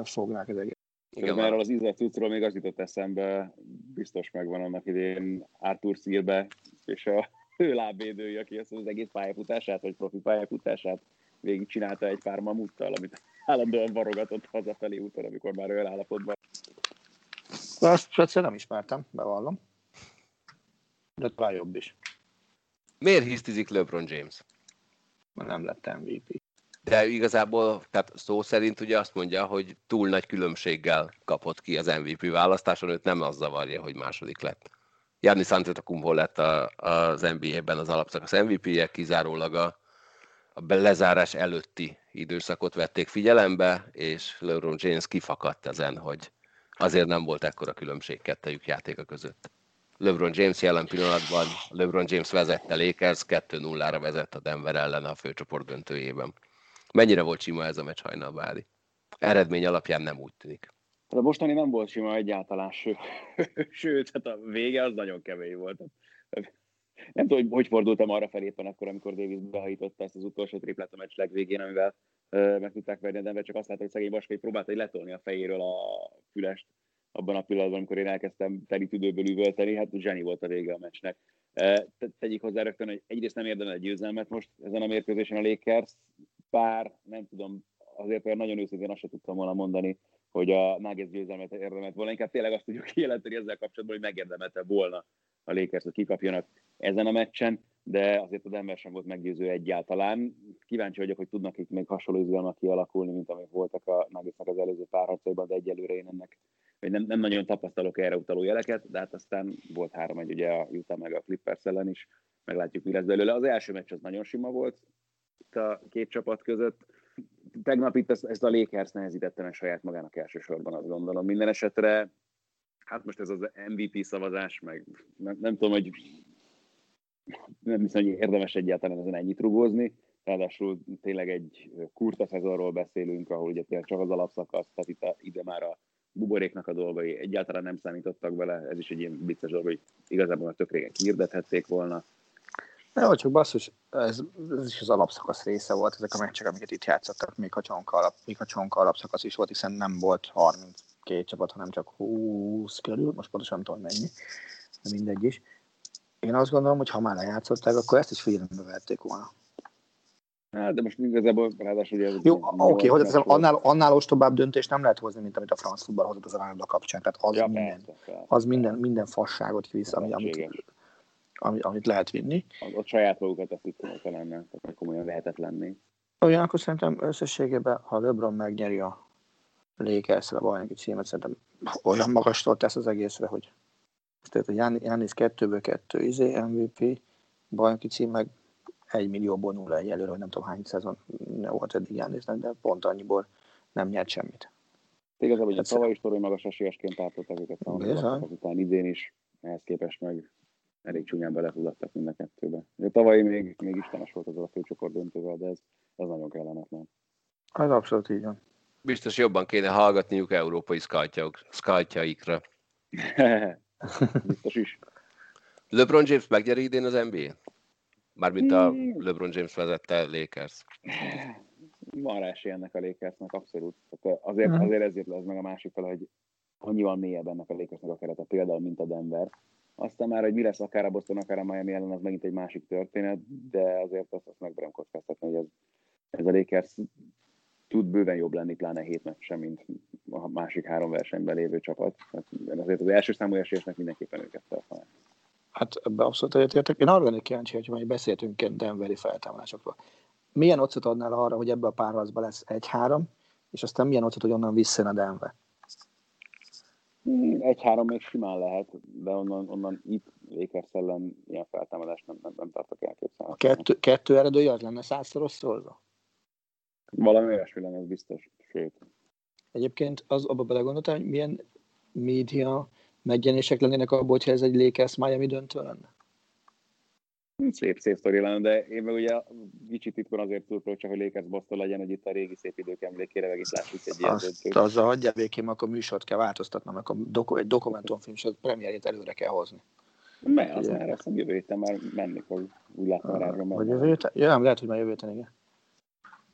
fognák az egész. Igen, erről az ízlet cuccról még az jutott eszembe, biztos megvan annak idén Arthur Szilbe, és a ő lábvédője, aki ezt az egész pályafutását, vagy profi pályafutását végig csinálta egy pár mamuttal, amit állandóan varogatott hazafelé úton, amikor már olyan állapotban. Azt egyszer nem ismertem, bevallom. De talán jobb is. Miért hisztizik LeBron James? Mert nem lett MVP. De igazából, tehát szó szerint ugye azt mondja, hogy túl nagy különbséggel kapott ki az MVP választáson, őt nem az zavarja, hogy második lett. Jannis Antetokounmpo lett a, az NBA-ben az alapszakasz MVP-je, kizárólag a, a lezárás előtti időszakot vették figyelembe, és LeBron James kifakadt ezen, hogy azért nem volt ekkora különbség kettejük játéka között. LeBron James jelen pillanatban, LeBron James vezette Lakers, 2-0-ra vezett a Denver ellen a főcsoport döntőjében. Mennyire volt sima ez a meccs hajnal Báli? Eredmény alapján nem úgy tűnik. A mostani nem volt sima egyáltalán, sőt, hát a vége az nagyon kemény volt. Nem tudom, hogy hogy fordultam arra felé éppen akkor, amikor Davis behajította ezt az utolsó triplát a meccs legvégén, amivel uh, meg tudták verni a Denver, csak azt látta, hogy szegény Vaskai próbálta hogy letolni a fejéről a fülest abban a pillanatban, amikor én elkezdtem teli tüdőből üvölteni, hát zseni volt a vége a meccsnek. Uh, tegyik hozzá rögtön, hogy egyrészt nem érdemel egy győzelmet most ezen a mérkőzésen a Lakers, bár nem tudom, azért olyan nagyon őszintén azt sem tudtam volna mondani, hogy a Nuggets győzelmet érdemelt volna. Inkább tényleg azt tudjuk kijelenteni ezzel kapcsolatban, hogy megérdemelte volna a Lakers, hogy kikapjanak ezen a meccsen, de azért a Denver sem volt meggyőző egyáltalán. Kíváncsi vagyok, hogy tudnak itt még hasonló izgalmak kialakulni, mint amik voltak a Nuggetsnek az előző párharcaiban, de egyelőre én ennek hogy nem, nem nagyon tapasztalok erre utaló jeleket, de hát aztán volt három egy ugye a Utah meg a Clippers ellen is, meglátjuk, mi lesz belőle. Az első meccs az nagyon sima volt itt a két csapat között, tegnap itt ezt, ezt a Lakers nehezítette meg saját magának elsősorban, azt gondolom. Minden esetre, hát most ez az MVP szavazás, meg nem, nem tudom, hogy nem hiszem, hogy érdemes egyáltalán ezen ennyit rugózni. Ráadásul tényleg egy kurta szezonról beszélünk, ahol ugye tényleg csak az alapszakasz, tehát itt a, ide már a buboréknak a dolgai egyáltalán nem számítottak bele, ez is egy ilyen vicces dolog, hogy igazából a tök régen kiirdethették volna. Nem, csak basszus, ez, ez, is az alapszakasz része volt, ezek a meccsek, amiket itt játszottak, még ha csonka, alap, még ha csonka alapszakasz is volt, hiszen nem volt 32 csapat, hanem csak 20 körül, most pontosan nem tudom mennyi, de mindegy is. Én azt gondolom, hogy ha már lejátszották, akkor ezt is figyelembe vették volna. Hát, de most igazából ráadásul ugye... Jó, oké, hogy annál, annál ostobább döntést nem lehet hozni, mint amit a franc futball hozott az Aránda kapcsán. Tehát az, ja, minden, persze, persze, az minden, minden fasságot visz, ami, amit, amit, amit lehet vinni. Ott saját magukat komolyan lenne, tehát komolyan lehetetlenné. Ugyanakkor szerintem összességében, ha LeBron megnyeri a Lakers-re a bajnoki címet, szerintem olyan magastól tesz az egészre, hogy tehát a Jánisz 2-ből 2 izé, MVP, bajnoki cím meg 1 millióból nulla egyelőre, hogy nem tudom hány szezon volt eddig Jánisznek, de pont annyiból nem nyert semmit. Igazából, hogy a tavaly is torony magas esélyesként tartották őket azután idén is, ehhez képest meg elég csúnyán belefulladtak mind a kettőbe. A tavalyi még, még istenes volt az a főcsoport döntővel, de ez, ez nagyon kellemetlen. Az abszolút így van. Biztos jobban kéne hallgatniuk európai szkáltjaikra. Biztos is. LeBron James megnyeri idén az NBA? Mármint a hmm. LeBron James vezette Lakers. Van rá esély ennek a Lakersnek, abszolút. Tehát azért, hmm. azért ezért lesz meg a másik fel, hogy annyival mélyebb ennek a Lakersnek a kerete, például, mint a Denver. Aztán már, hogy mi lesz akár a Boston, akár a Miami ellen, az megint egy másik történet, de azért azt, azt megberem kockáztatni, hogy ez, ez a Lakers tud bőven jobb lenni, pláne hét meccsen, mint a másik három versenyben lévő csapat. Hát azért az első számú esélyesnek mindenképpen őket tartanak. Hát ebbe abszolút egyetértek. Én arra lennék kíváncsi, hogy majd beszéltünk Denveri feltámadásokról. Milyen ocot adnál arra, hogy ebbe a párharcba lesz egy-három, és aztán milyen ocot, hogy onnan visszajön a Denver? Egy-három még simán lehet, de onnan, onnan itt Lakers ellen ilyen feltámadást nem, nem, nem tartok elképzelni. A kettő, kettő eredője az lenne százszoros szólva? Valami olyasmi lenne, ez biztos. Sőt. Egyébként az abba belegondoltam, hogy milyen média megjelenések lennének abból, hogyha ez egy Lakers Miami döntő lenne? Szép, szép sztori lenne, de én meg ugye kicsit itt van azért túl, csak hogy Lakers Boston legyen, hogy itt a régi szép idők emlékére meg itt lássuk egy ilyen döntőt. Azzal hagyjál békén, akkor műsort kell változtatnom, akkor doku, egy dokumentumfilm a premierjét előre kell hozni. Mert az már azt jövő héten már menni fog, úgy látom rá. Vagy jövő héten? Ja, lehet, hogy már jövő héten, igen.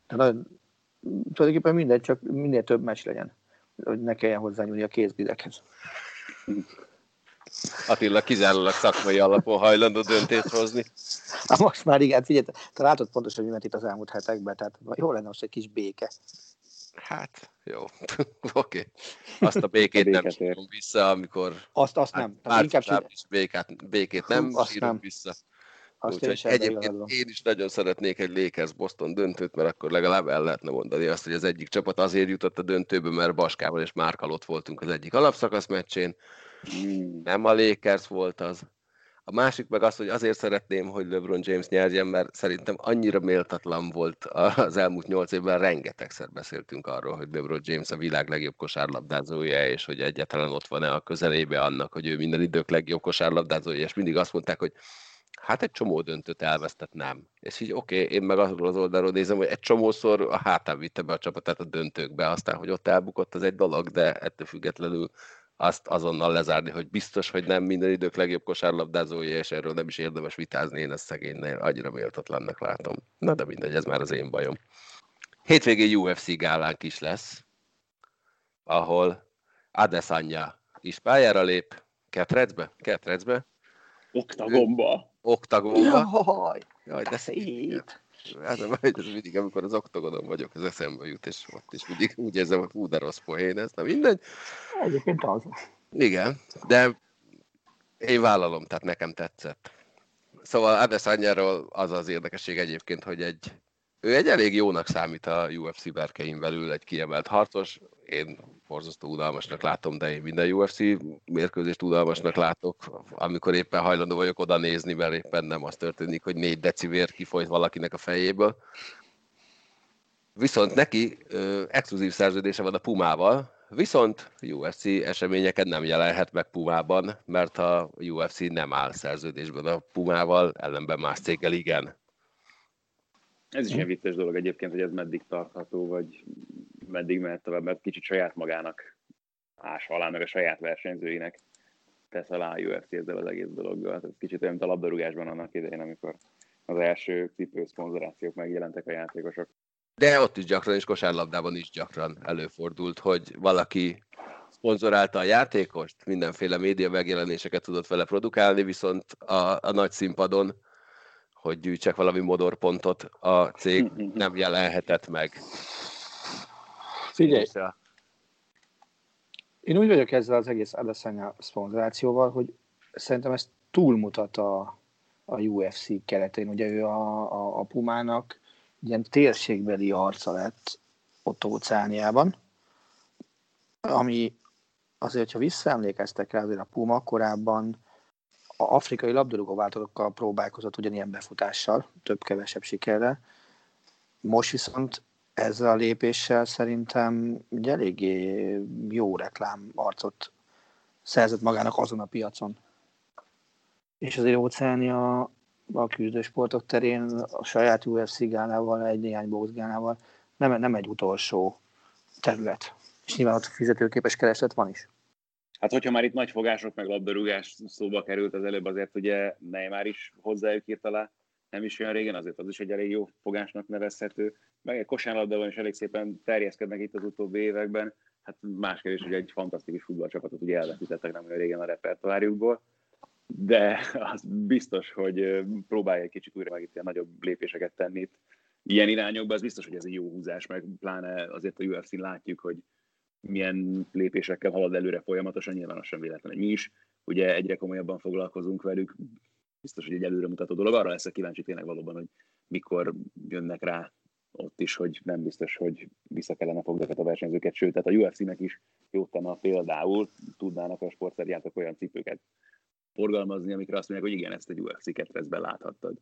De nagyon, tulajdonképpen mindegy, csak minél több meccs legyen, hogy ne kelljen hozzányúlni a kézgidekhez. Attila kizárólag szakmai alapon hajlandó döntést hozni. Na most már igen, figyelj, te látod pontosan, hogy mi itt az elmúlt hetekben, tehát jó lenne most egy kis béke. Hát, jó. Oké. okay. Azt a békét a nem sírom vissza, amikor... Azt, azt nem. Hát, inkább sír... békát, békét nem azt sírom nem. vissza. Azt Úgyhogy én egyébként én is nagyon szeretnék egy Lakers Boston döntőt, mert akkor legalább el lehetne mondani azt, hogy az egyik csapat azért jutott a döntőbe, mert Baskával és Márkal ott voltunk az egyik alapszakasz meccsén, Hmm. Nem a Lakers volt az. A másik meg az, hogy azért szeretném, hogy LeBron James nyerjen, mert szerintem annyira méltatlan volt az elmúlt nyolc évben, rengetegszer beszéltünk arról, hogy LeBron James a világ legjobb kosárlabdázója, és hogy egyáltalán ott van-e a közelébe annak, hogy ő minden idők legjobb kosárlabdázója, és mindig azt mondták, hogy hát egy csomó döntőt elvesztett nem. És így oké, okay, én meg azról az oldalról nézem, hogy egy csomószor a hátán vitte be a csapatát a döntőkbe, aztán, hogy ott elbukott, az egy dolog, de ettől függetlenül azt azonnal lezárni, hogy biztos, hogy nem minden idők legjobb kosárlabdázója, és erről nem is érdemes vitázni, én ezt szegénynél annyira méltatlannak látom. Na de mindegy, ez már az én bajom. Hétvégén UFC gálánk is lesz, ahol Adesanya is pályára lép, Ketrecbe, Ketrecbe. Oktagonba. Oktagonba. Jaj, Jaj de szép. Hát ez mindig, amikor az oktogonon vagyok, ez eszembe jut, és ott is mindig úgy érzem, hogy hú, de rossz poén ez, na mindegy. Egyébként az. Igen, de én vállalom, tehát nekem tetszett. Szóval Adesanyáról az az érdekesség egyébként, hogy egy, ő egy elég jónak számít a UFC berkein belül, egy kiemelt harcos. Én borzasztó udalmasnak látom, de én minden UFC mérkőzést udalmasnak látok, amikor éppen hajlandó vagyok oda nézni, mert éppen nem az történik, hogy négy decivér kifolyt valakinek a fejéből. Viszont neki ö, exkluzív szerződése van a Pumával, viszont UFC eseményeket nem jelenhet meg Pumában, mert a UFC nem áll szerződésben a Pumával, ellenben más céggel igen. Ez is ilyen vicces dolog egyébként, hogy ez meddig tartható, vagy meddig mehet tovább, mert kicsit saját magának ás alá, meg a saját versenyzőinek tesz alá a UFC ezzel az egész dologgal. Ez kicsit olyan, mint a labdarúgásban annak idején, amikor az első cipő szponzorációk megjelentek a játékosok. De ott is gyakran, és kosárlabdában is gyakran előfordult, hogy valaki szponzorálta a játékost, mindenféle média megjelenéseket tudott vele produkálni, viszont a, a nagy színpadon, hogy gyűjtsek valami modorpontot, a cég nem jelenhetett meg. Figyelj, én úgy vagyok ezzel az egész Adesanya szponzorációval, hogy szerintem ez túlmutat a, a UFC keretén. Ugye ő a, a, a Pumának ilyen térségbeli arca lett ott óceániában, ami azért, ha visszaemlékeztek rá, azért a Puma korábban a afrikai labdarúgó váltókkal próbálkozott ugyanilyen befutással, több-kevesebb sikerrel. Most viszont ezzel a lépéssel szerintem egy eléggé jó reklám arcot szerzett magának azon a piacon. És azért Óceánia a küzdősportok terén a saját UFC gálával, egy néhány boxgálával nem, nem egy utolsó terület. És nyilván ott fizetőképes kereslet van is. Hát hogyha már itt nagy fogások meg labdarúgás szóba került az előbb, azért ugye Neymar is hozzájuk írt alá, nem is olyan régen, azért az is egy elég jó fogásnak nevezhető. Meg egy kosárlabdában is elég szépen terjeszkednek itt az utóbbi években. Hát más kérdés, hogy egy fantasztikus futballcsapatot ugye elveszítettek nem olyan régen a repertoárjukból. De az biztos, hogy próbálja egy kicsit újra meg itt ilyen nagyobb lépéseket tenni itt ilyen irányokba, az biztos, hogy ez egy jó húzás, meg pláne azért a UFC-n látjuk, hogy milyen lépésekkel halad előre folyamatosan, nyilván az sem véletlen, hogy mi is ugye egyre komolyabban foglalkozunk velük, biztos, hogy egy előremutató dolog. Arra leszek kíváncsi tényleg valóban, hogy mikor jönnek rá ott is, hogy nem biztos, hogy vissza kellene fogni a versenyzőket, sőt, tehát a UFC-nek is jót tenne, például tudnának a sportszergyártók olyan cipőket forgalmazni, amikre azt mondják, hogy igen, ezt egy UFC ketrezben láthattad.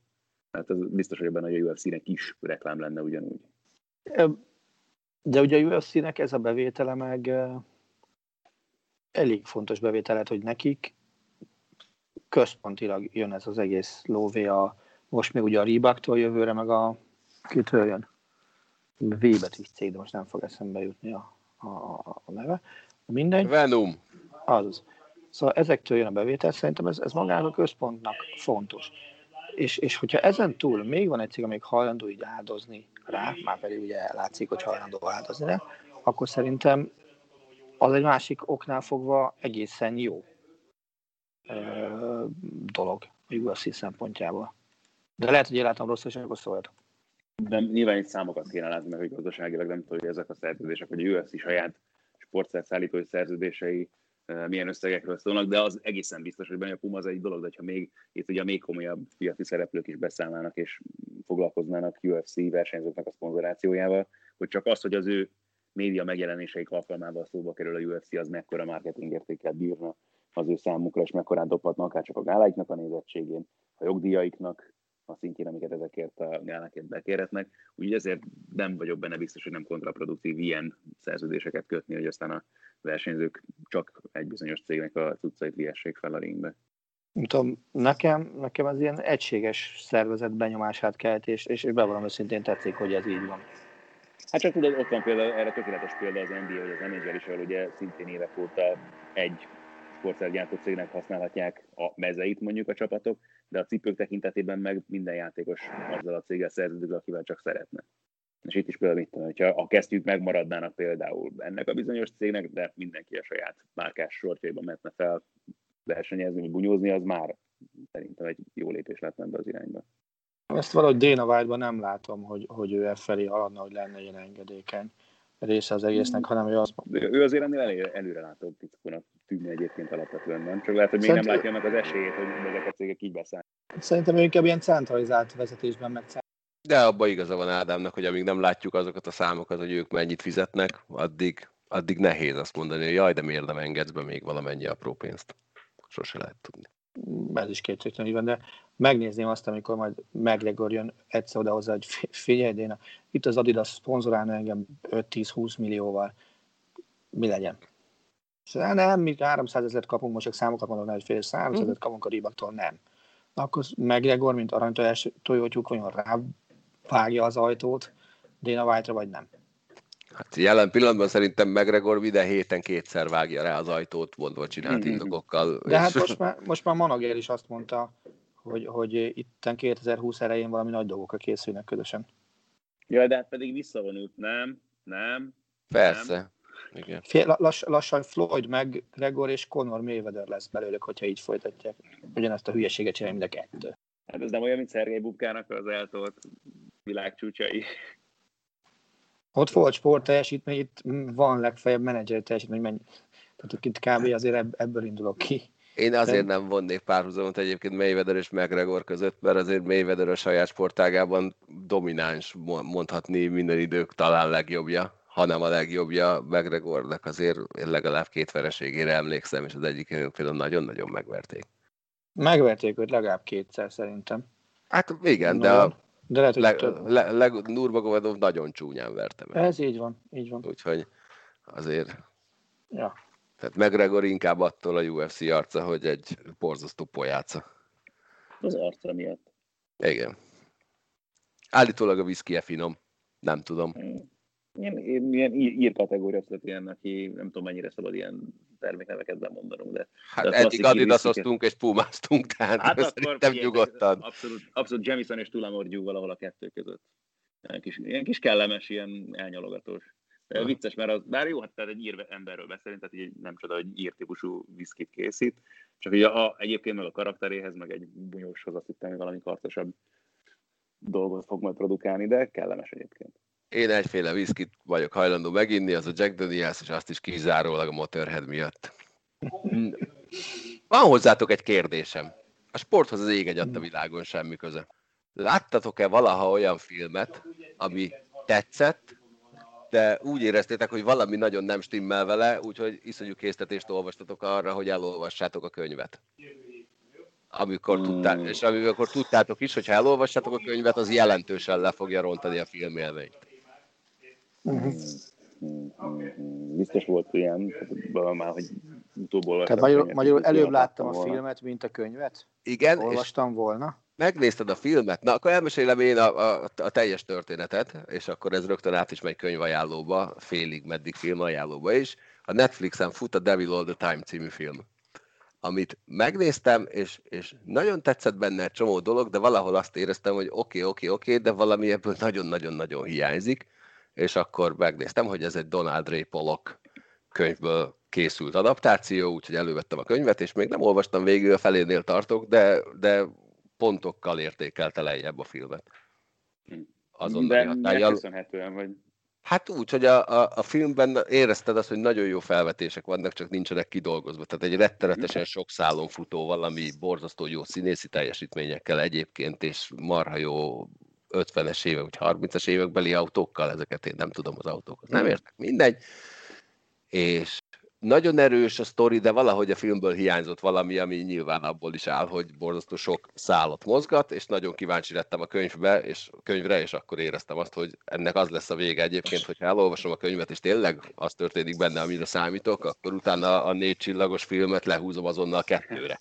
Tehát ez biztos, hogy hogy a UFC-nek is reklám lenne ugyanúgy. De ugye a UFC-nek ez a bevétele meg elég fontos bevételet, hogy nekik központilag jön ez az egész lóvé a, most még ugye a Reeboktól jövőre, meg a kitől jön? V betűs cég, de most nem fog eszembe jutni a, a, a neve. Mindegy. Venom. Az. Szóval ezektől jön a bevétel, szerintem ez, ez magának a központnak fontos. És, és hogyha ezen túl még van egy cég, amelyik hajlandó így áldozni rá, már pedig ugye látszik, hogy hajlandó áldozni rá, akkor szerintem az egy másik oknál fogva egészen jó ö, dolog a UFC szempontjából. De lehet, hogy én látom rosszul, és akkor szóljatok. De nyilván itt számokat kéne látni, mert hogy gazdaságilag nem tudom, hogy ezek a szerződések, hogy a UFC saját sportszerszállítói szerződései milyen összegekről szólnak, de az egészen biztos, hogy benne a Puma az egy dolog, de ha még itt ugye még komolyabb piaci szereplők is beszállnának és foglalkoznának UFC versenyzőknek a szponzorációjával, hogy csak az, hogy az ő média megjelenéseik alkalmával szóba kerül a UFC, az mekkora marketing értéket bírna az ő számukra, és mekkorát dobhatnak, akár csak a gáláiknak a nézettségén, a jogdíjaiknak, a szintjén, amiket ezekért a gálákért bekérhetnek. Úgyhogy ezért nem vagyok benne biztos, hogy nem kontraproduktív ilyen szerződéseket kötni, hogy aztán a versenyzők csak egy bizonyos cégnek a cuccait viessék fel a ringbe. Nem tudom, nekem, nekem az ilyen egységes szervezet benyomását kelt, és, és bevallom őszintén tetszik, hogy ez így van. Hát csak tudod, ott van például, erre tökéletes példa az NBA, hogy az NHL is, ahol ugye szintén évek óta egy sportszergyártó cégnek használhatják a mezeit mondjuk a csapatok, de a cipők tekintetében meg minden játékos azzal a céggel szerződik, akivel csak szeretne. És itt is például mit tudom, hogyha a kesztyűk megmaradnának például ennek a bizonyos cégnek, de mindenki a saját márkás sortjaiban metne fel versenyezni, vagy bunyózni, az már szerintem egy jó lépés lett ebbe az irányba. Ezt valahogy Déna white nem látom, hogy, hogy ő e felé haladna, hogy lenne ilyen engedékeny része az egésznek, hanem ő az... Ő azért ennél előre, előre látó titkónak tűnni egyébként alapvetően, nem? Csak lehet, hogy még Szerint... nem látja annak az esélyét, hogy ezek a cégek így beszáll. Szerintem ő inkább ilyen centralizált vezetésben meg de abban igaza van Ádámnak, hogy amíg nem látjuk azokat a számokat, hogy ők mennyit fizetnek, addig, addig nehéz azt mondani, hogy jaj, de miért nem engedsz be még valamennyi apró pénzt. Sose lehet tudni. Ez is kétségtelenül van, de megnézném azt, amikor majd McGregor jön egyszer oda hozzá, hogy figyelj, Déna, itt az Adidas szponzorálna engem 5-10-20 millióval, mi legyen? Szóval nem, mi 300 ezeret kapunk, most csak számokat mondom, hogy fél 300 ezeret kapunk a Ribaktól, nem. Akkor McGregor, mint aranytojás tojótyúk, olyan rá vágja az ajtót Dana White-ra, vagy nem? Hát jelen pillanatban szerintem McGregor minden héten kétszer vágja rá az ajtót, mondva csinált mm-hmm. indokokkal. De hát most már, most már Manager is azt mondta, hogy, hogy itt 2020 elején valami nagy dolgokra készülnek közösen. Jaj, de hát pedig visszavonult, nem? Nem? Persze. Nem. Igen. Fél, lass, lassan Floyd meg Gregor és Conor Mayweather lesz belőlük, hogyha így folytatják. Ugyanezt a hülyeséget csinálja mind a kettő. Hát ez nem olyan, mint Szergei Bubkának az eltolt világcsúcsai. Ott volt sport teljesítmény, itt van legfeljebb menedzser teljesítmény. Mennyi. Tehát itt kb. azért ebből indulok ki. Én azért De... nem vonnék párhuzamot egyébként Mayweather és McGregor között, mert azért Mayweather a saját sportágában domináns, mondhatni minden idők talán legjobbja, hanem a legjobbja McGregornak azért én legalább két vereségére emlékszem, és az egyik például nagyon-nagyon megverték. Megverték őt legalább kétszer szerintem. Hát igen, de a de lehet, hogy le, több. Le, Nurmagomedov nagyon csúnyán verte meg. Ez így van, így van. Úgyhogy azért... Ja. Tehát McGregor inkább attól a UFC arca, hogy egy borzasztó pojáca. Az arca miatt. Igen. Állítólag a whisky finom. Nem tudom. Hmm ilyen, ilyen ír kategória szület ilyen, aki nem tudom mennyire szabad ilyen termékneveket bemondanunk, de... Hát de eddig adidasoztunk és pumáztunk, tehát hát szerintem nyugodtan. Abszolút, abszolút Jamison és Tulamorgyú valahol a kettő között. Ilyen kis, ilyen kis kellemes, ilyen elnyalogatós. De vicces, mert az, bár jó, hát tehát egy ír emberről beszélünk, tehát így nem csoda, hogy ír típusú viszkit készít, csak ugye a, egyébként meg a karakteréhez, meg egy bunyóshoz azt hittem, hogy valami kartosabb dolgot fog majd produkálni, de kellemes egyébként. Én egyféle viszkit vagyok hajlandó meginni, az a Jack Daniels, és azt is kizárólag a Motorhead miatt. Van hozzátok egy kérdésem. A sporthoz az ég egy a világon semmi köze. Láttatok-e valaha olyan filmet, ami tetszett, de úgy éreztétek, hogy valami nagyon nem stimmel vele, úgyhogy iszonyú késztetést olvastatok arra, hogy elolvassátok a könyvet. Amikor tudtál, és amikor tudtátok is, hogy ha elolvassátok a könyvet, az jelentősen le fogja rontani a filmélményt. Uh-huh. Biztos volt ilyen, már, hogy utóbb olvastam. Tehát magyarul, magyarul előbb láttam a volna. filmet, mint a könyvet? Igen. Olvastam volna? Megnézted a filmet? Na, akkor elmesélem én a, a, a teljes történetet, és akkor ez rögtön át is megy könyvajánlóba, félig meddig filmajánlóba is. A Netflixen fut a Devil All the Time című film amit megnéztem, és, és nagyon tetszett benne egy csomó dolog, de valahol azt éreztem, hogy oké, okay, oké, okay, oké, okay, de valami ebből nagyon-nagyon-nagyon hiányzik és akkor megnéztem, hogy ez egy Donald Ray Pollock könyvből készült adaptáció, úgyhogy elővettem a könyvet, és még nem olvastam végül, a felénél tartok, de, de pontokkal értékelte lejjebb a filmet. Azon de hatályjal. köszönhetően, vagy? Hát úgy, hogy a, a, a filmben érezted azt, hogy nagyon jó felvetések vannak, csak nincsenek kidolgozva. Tehát egy rettenetesen sok szálon futó valami borzasztó jó színészi teljesítményekkel egyébként, és marha jó 50-es évek, vagy 30-as évekbeli autókkal, ezeket én nem tudom az autókat, nem értek, mindegy. És nagyon erős a sztori, de valahogy a filmből hiányzott valami, ami nyilván abból is áll, hogy borzasztó sok szállat mozgat, és nagyon kíváncsi lettem a könyvbe, és könyvre, és akkor éreztem azt, hogy ennek az lesz a vége egyébként, hogyha elolvasom a könyvet, és tényleg az történik benne, amire számítok, akkor utána a négy csillagos filmet lehúzom azonnal kettőre.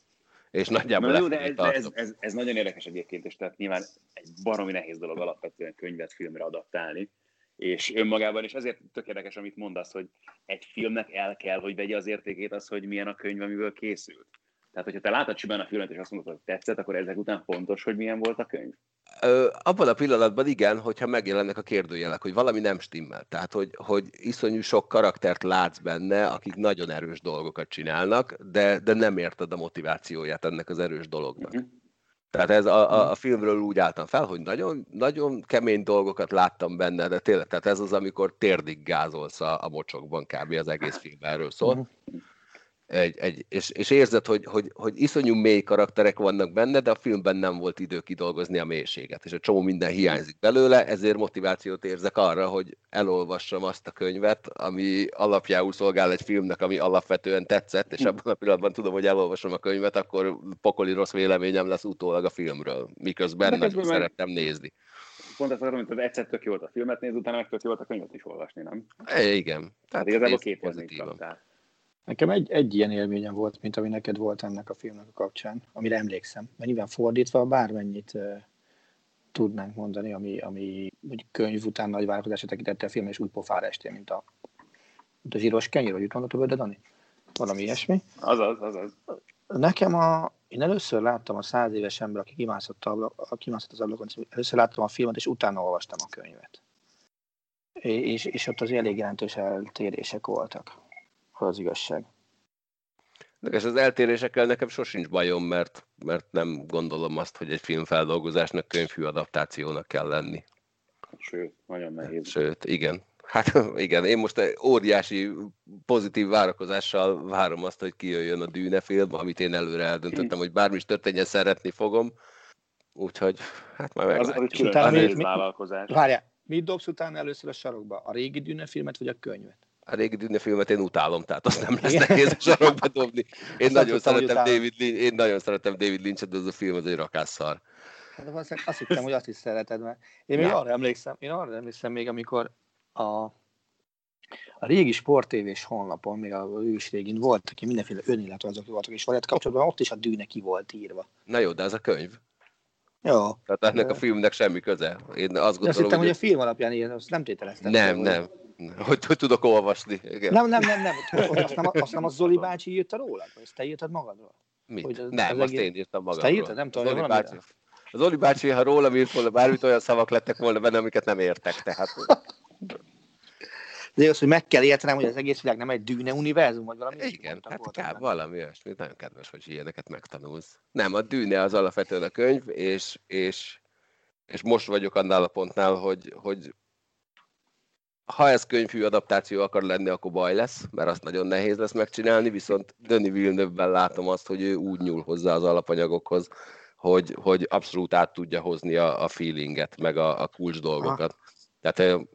És nagyjából Na, jó, de ez, ez, ez, ez, nagyon érdekes egyébként, és tehát nyilván egy baromi nehéz dolog alapvetően könyvet filmre adaptálni, és önmagában is azért tök érdekes, amit mondasz, hogy egy filmnek el kell, hogy vegye az értékét az, hogy milyen a könyv, amiből készült. Tehát, hogyha te látod csupán a filmet, és azt mondod, hogy tetszett, akkor ezek után fontos, hogy milyen volt a könyv? Ö, abban a pillanatban igen, hogyha megjelennek a kérdőjelek, hogy valami nem stimmel. Tehát, hogy, hogy iszonyú sok karaktert látsz benne, akik nagyon erős dolgokat csinálnak, de, de nem érted a motivációját ennek az erős dolognak. Uh-huh. Tehát ez a, a, a filmről úgy álltam fel, hogy nagyon, nagyon kemény dolgokat láttam benne, de tényleg, tehát ez az, amikor térdig gázolsz a, a mocsokban, kb. az egész film erről szól. Uh-huh egy, egy, és, és érzed, hogy, hogy, hogy iszonyú mély karakterek vannak benne, de a filmben nem volt idő kidolgozni a mélységet, és a csomó minden hiányzik belőle, ezért motivációt érzek arra, hogy elolvassam azt a könyvet, ami alapjául szolgál egy filmnek, ami alapvetően tetszett, és abban a pillanatban tudom, hogy elolvasom a könyvet, akkor pokoli rossz véleményem lesz utólag a filmről, miközben nagyon szerettem nézni. Pont ezt akarom, hogy egyszer tök jó volt a filmet nézni, utána meg tök jó volt a könyvet is olvasni, nem? É, igen. Tehát hát igazából két pozitívan. Nekem egy, egy ilyen élményem volt, mint ami neked volt ennek a filmnek a kapcsán, amire emlékszem. Mert nyilván fordítva bármennyit uh, tudnánk mondani, ami, ami hogy könyv után nagy várakozásra tekintette a film, és úgy pofára estél, mint a, mint a zsíros kenyér, vagy úgy de Dani? Valami ilyesmi. Azaz, azaz. Nekem a, én először láttam a száz éves ember, aki kimászott, ablak, kimászott az ablakon, először láttam a filmet, és utána olvastam a könyvet. És, és ott az elég jelentős eltérések voltak az igazság. És az eltérésekkel nekem sosincs bajom, mert, mert nem gondolom azt, hogy egy filmfeldolgozásnak könyvhű adaptációnak kell lenni. Sőt, nagyon nehéz. Sőt, igen. Hát igen, én most egy óriási pozitív várakozással várom azt, hogy kijöjjön a Dűne film, amit én előre eldöntöttem, hogy bármi is történjen, szeretni fogom. Úgyhogy, hát már meglátjuk. Az, az egy mit, vállalkozás. Várjál, mit dobsz utána először a sarokba? A régi Dűne filmet, vagy a könyvet? A régi Disney filmet én utálom, tehát azt nem lesz nehéz a sarokba dobni. Én nagyon, szeretem David Lynch, én nagyon szeretem David Lynch-et, de az a film az egy rakásszar. Hát azt hittem, hogy azt is szereted, mert én még arra emlékszem, én arra emlékszem még, amikor a, a régi sportévés honlapon, még a ős régin voltak, aki mindenféle önéletrajzok voltak, és valami kapcsolatban ott is a dűne ki volt írva. Na jó, de ez a könyv. Jó. Tehát ennek a filmnek semmi köze. Én azt gondolom, azt hittem, hogy, hogy a film alapján ilyen, azt nem tételeztem. Nem, nem. Hogy, hogy tudok olvasni. Igen. Nem, nem, nem, nem. Azt nem, azt nem a Zoli bácsi írta? Vagy ezt te írtad magadról? Mit? Hogy az, nem, az azt én írtam magamról. Te írtad? Nem tudom, Zoli bácsi, az Zoli bácsi, ha rólam írt volna bármit, olyan szavak lettek volna benne, amiket nem értek. Tehát... De az, hogy meg kell értenem, hogy az egész világ nem egy dűne univerzum, vagy valami. Igen, hát kb. valami olyasmi. Nagyon kedves, hogy ilyeneket megtanulsz. Nem, a dűne az alapvetően a könyv, és, és, és most vagyok annál a pontnál, hogy, hogy ha ez könyvhű adaptáció akar lenni, akkor baj lesz, mert azt nagyon nehéz lesz megcsinálni, viszont Döni Villeneuve-ben látom azt, hogy ő úgy nyúl hozzá az alapanyagokhoz, hogy, hogy abszolút át tudja hozni a, a feelinget, meg a, a kulcs dolgokat. Ah. Tehát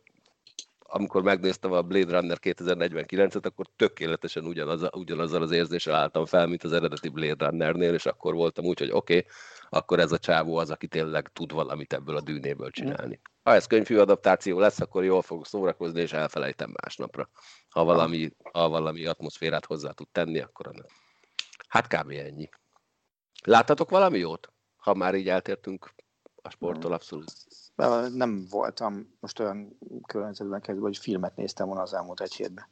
amikor megnéztem a Blade Runner 2049-et, akkor tökéletesen ugyanaz, ugyanazzal az érzéssel álltam fel, mint az eredeti Blade Runnernél, és akkor voltam úgy, hogy oké, okay, akkor ez a csávó az, aki tényleg tud valamit ebből a dűnéből csinálni. Ha ez könyvfű adaptáció lesz, akkor jól fogok szórakozni, és elfelejtem másnapra. Ha valami, ha valami atmoszférát hozzá tud tenni, akkor annak. Hát kb. ennyi. Láttatok valami jót? Ha már így eltértünk a sporttól abszolút. Nem voltam most olyan környezetben kezdve, hogy filmet néztem volna az elmúlt egy hétben.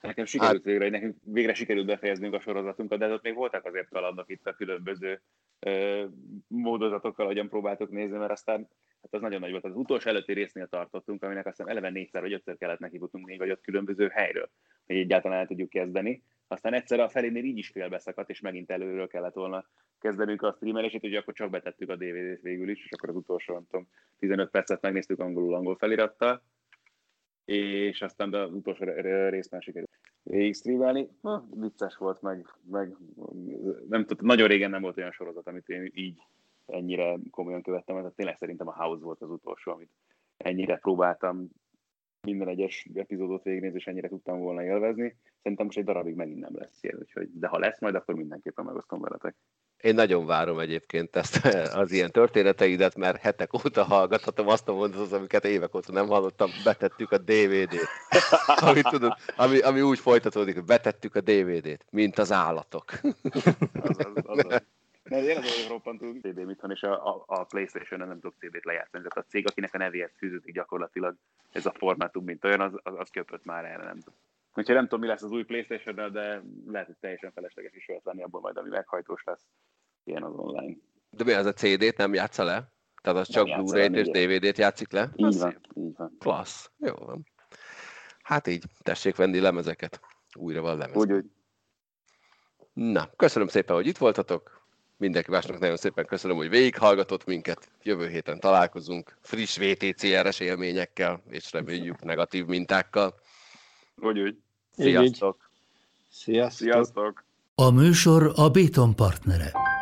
Nekem sikerült hát... végre, nekünk végre sikerült befejeznünk a sorozatunkat, de ott még voltak azért kalandok itt a különböző ö, módozatokkal, hogyan próbáltuk nézni, mert aztán hát az nagyon nagy volt. Az utolsó előtti résznél tartottunk, aminek aztán eleve négyszer vagy ötször kellett neki futnunk négy vagy öt különböző helyről, hogy egyáltalán el tudjuk kezdeni. Aztán egyszer a felénél így is félbeszakadt, és megint előről kellett volna kezdenünk a streamelését, hogy akkor csak betettük a DVD-t végül is, és akkor az utolsó, nem tudom, 15 percet megnéztük angolul angol felirattal, és aztán az utolsó részt már sikerült végig streamelni. Na, vicces volt, meg, meg nem tudom, nagyon régen nem volt olyan sorozat, amit én így ennyire komolyan követtem, tehát tényleg szerintem a House volt az utolsó, amit ennyire próbáltam minden egyes epizódot végignézni, és ennyire tudtam volna élvezni. Szerintem most egy darabig megint nem lesz ilyen, úgyhogy, de ha lesz majd, akkor mindenképpen megosztom veletek. Én nagyon várom egyébként ezt az ilyen történeteidet, mert hetek óta hallgathatom azt a mondatot, amiket évek óta nem hallottam, betettük a DVD-t. Ami, tudod, ami, ami úgy folytatódik, hogy betettük a DVD-t, mint az állatok. az, az, Ne, én az vagyok roppantú CD mit van, és a, a, a Playstation-en nem tudok CD-t lejátszani. Tehát a cég, akinek a nevéhez fűződik gyakorlatilag ez a formátum, mint olyan, az, az, az köpött már erre, nem tudom. Úgyhogy nem tudom, mi lesz az új playstation de lehet, hogy teljesen felesleges is lehet venni abból majd, ami meghajtós lesz. Ilyen az online. De mi az a CD-t nem játsza le? Tehát az csak Blu-ray-t és DVD-t játszik le? Így az van, szép. így van. Klassz, jó van. Hát így, tessék venni lemezeket. Újra van lemez. Úgy, úgy. Na, köszönöm szépen, hogy itt voltatok. Mindenki másnak nagyon szépen köszönöm, hogy végighallgatott minket. Jövő héten találkozunk friss VTCR-es élményekkel, és reméljük negatív mintákkal. Úgy, úgy. Sziasztok! Sziasztok! Sziasztok! A műsor a Béton partnere.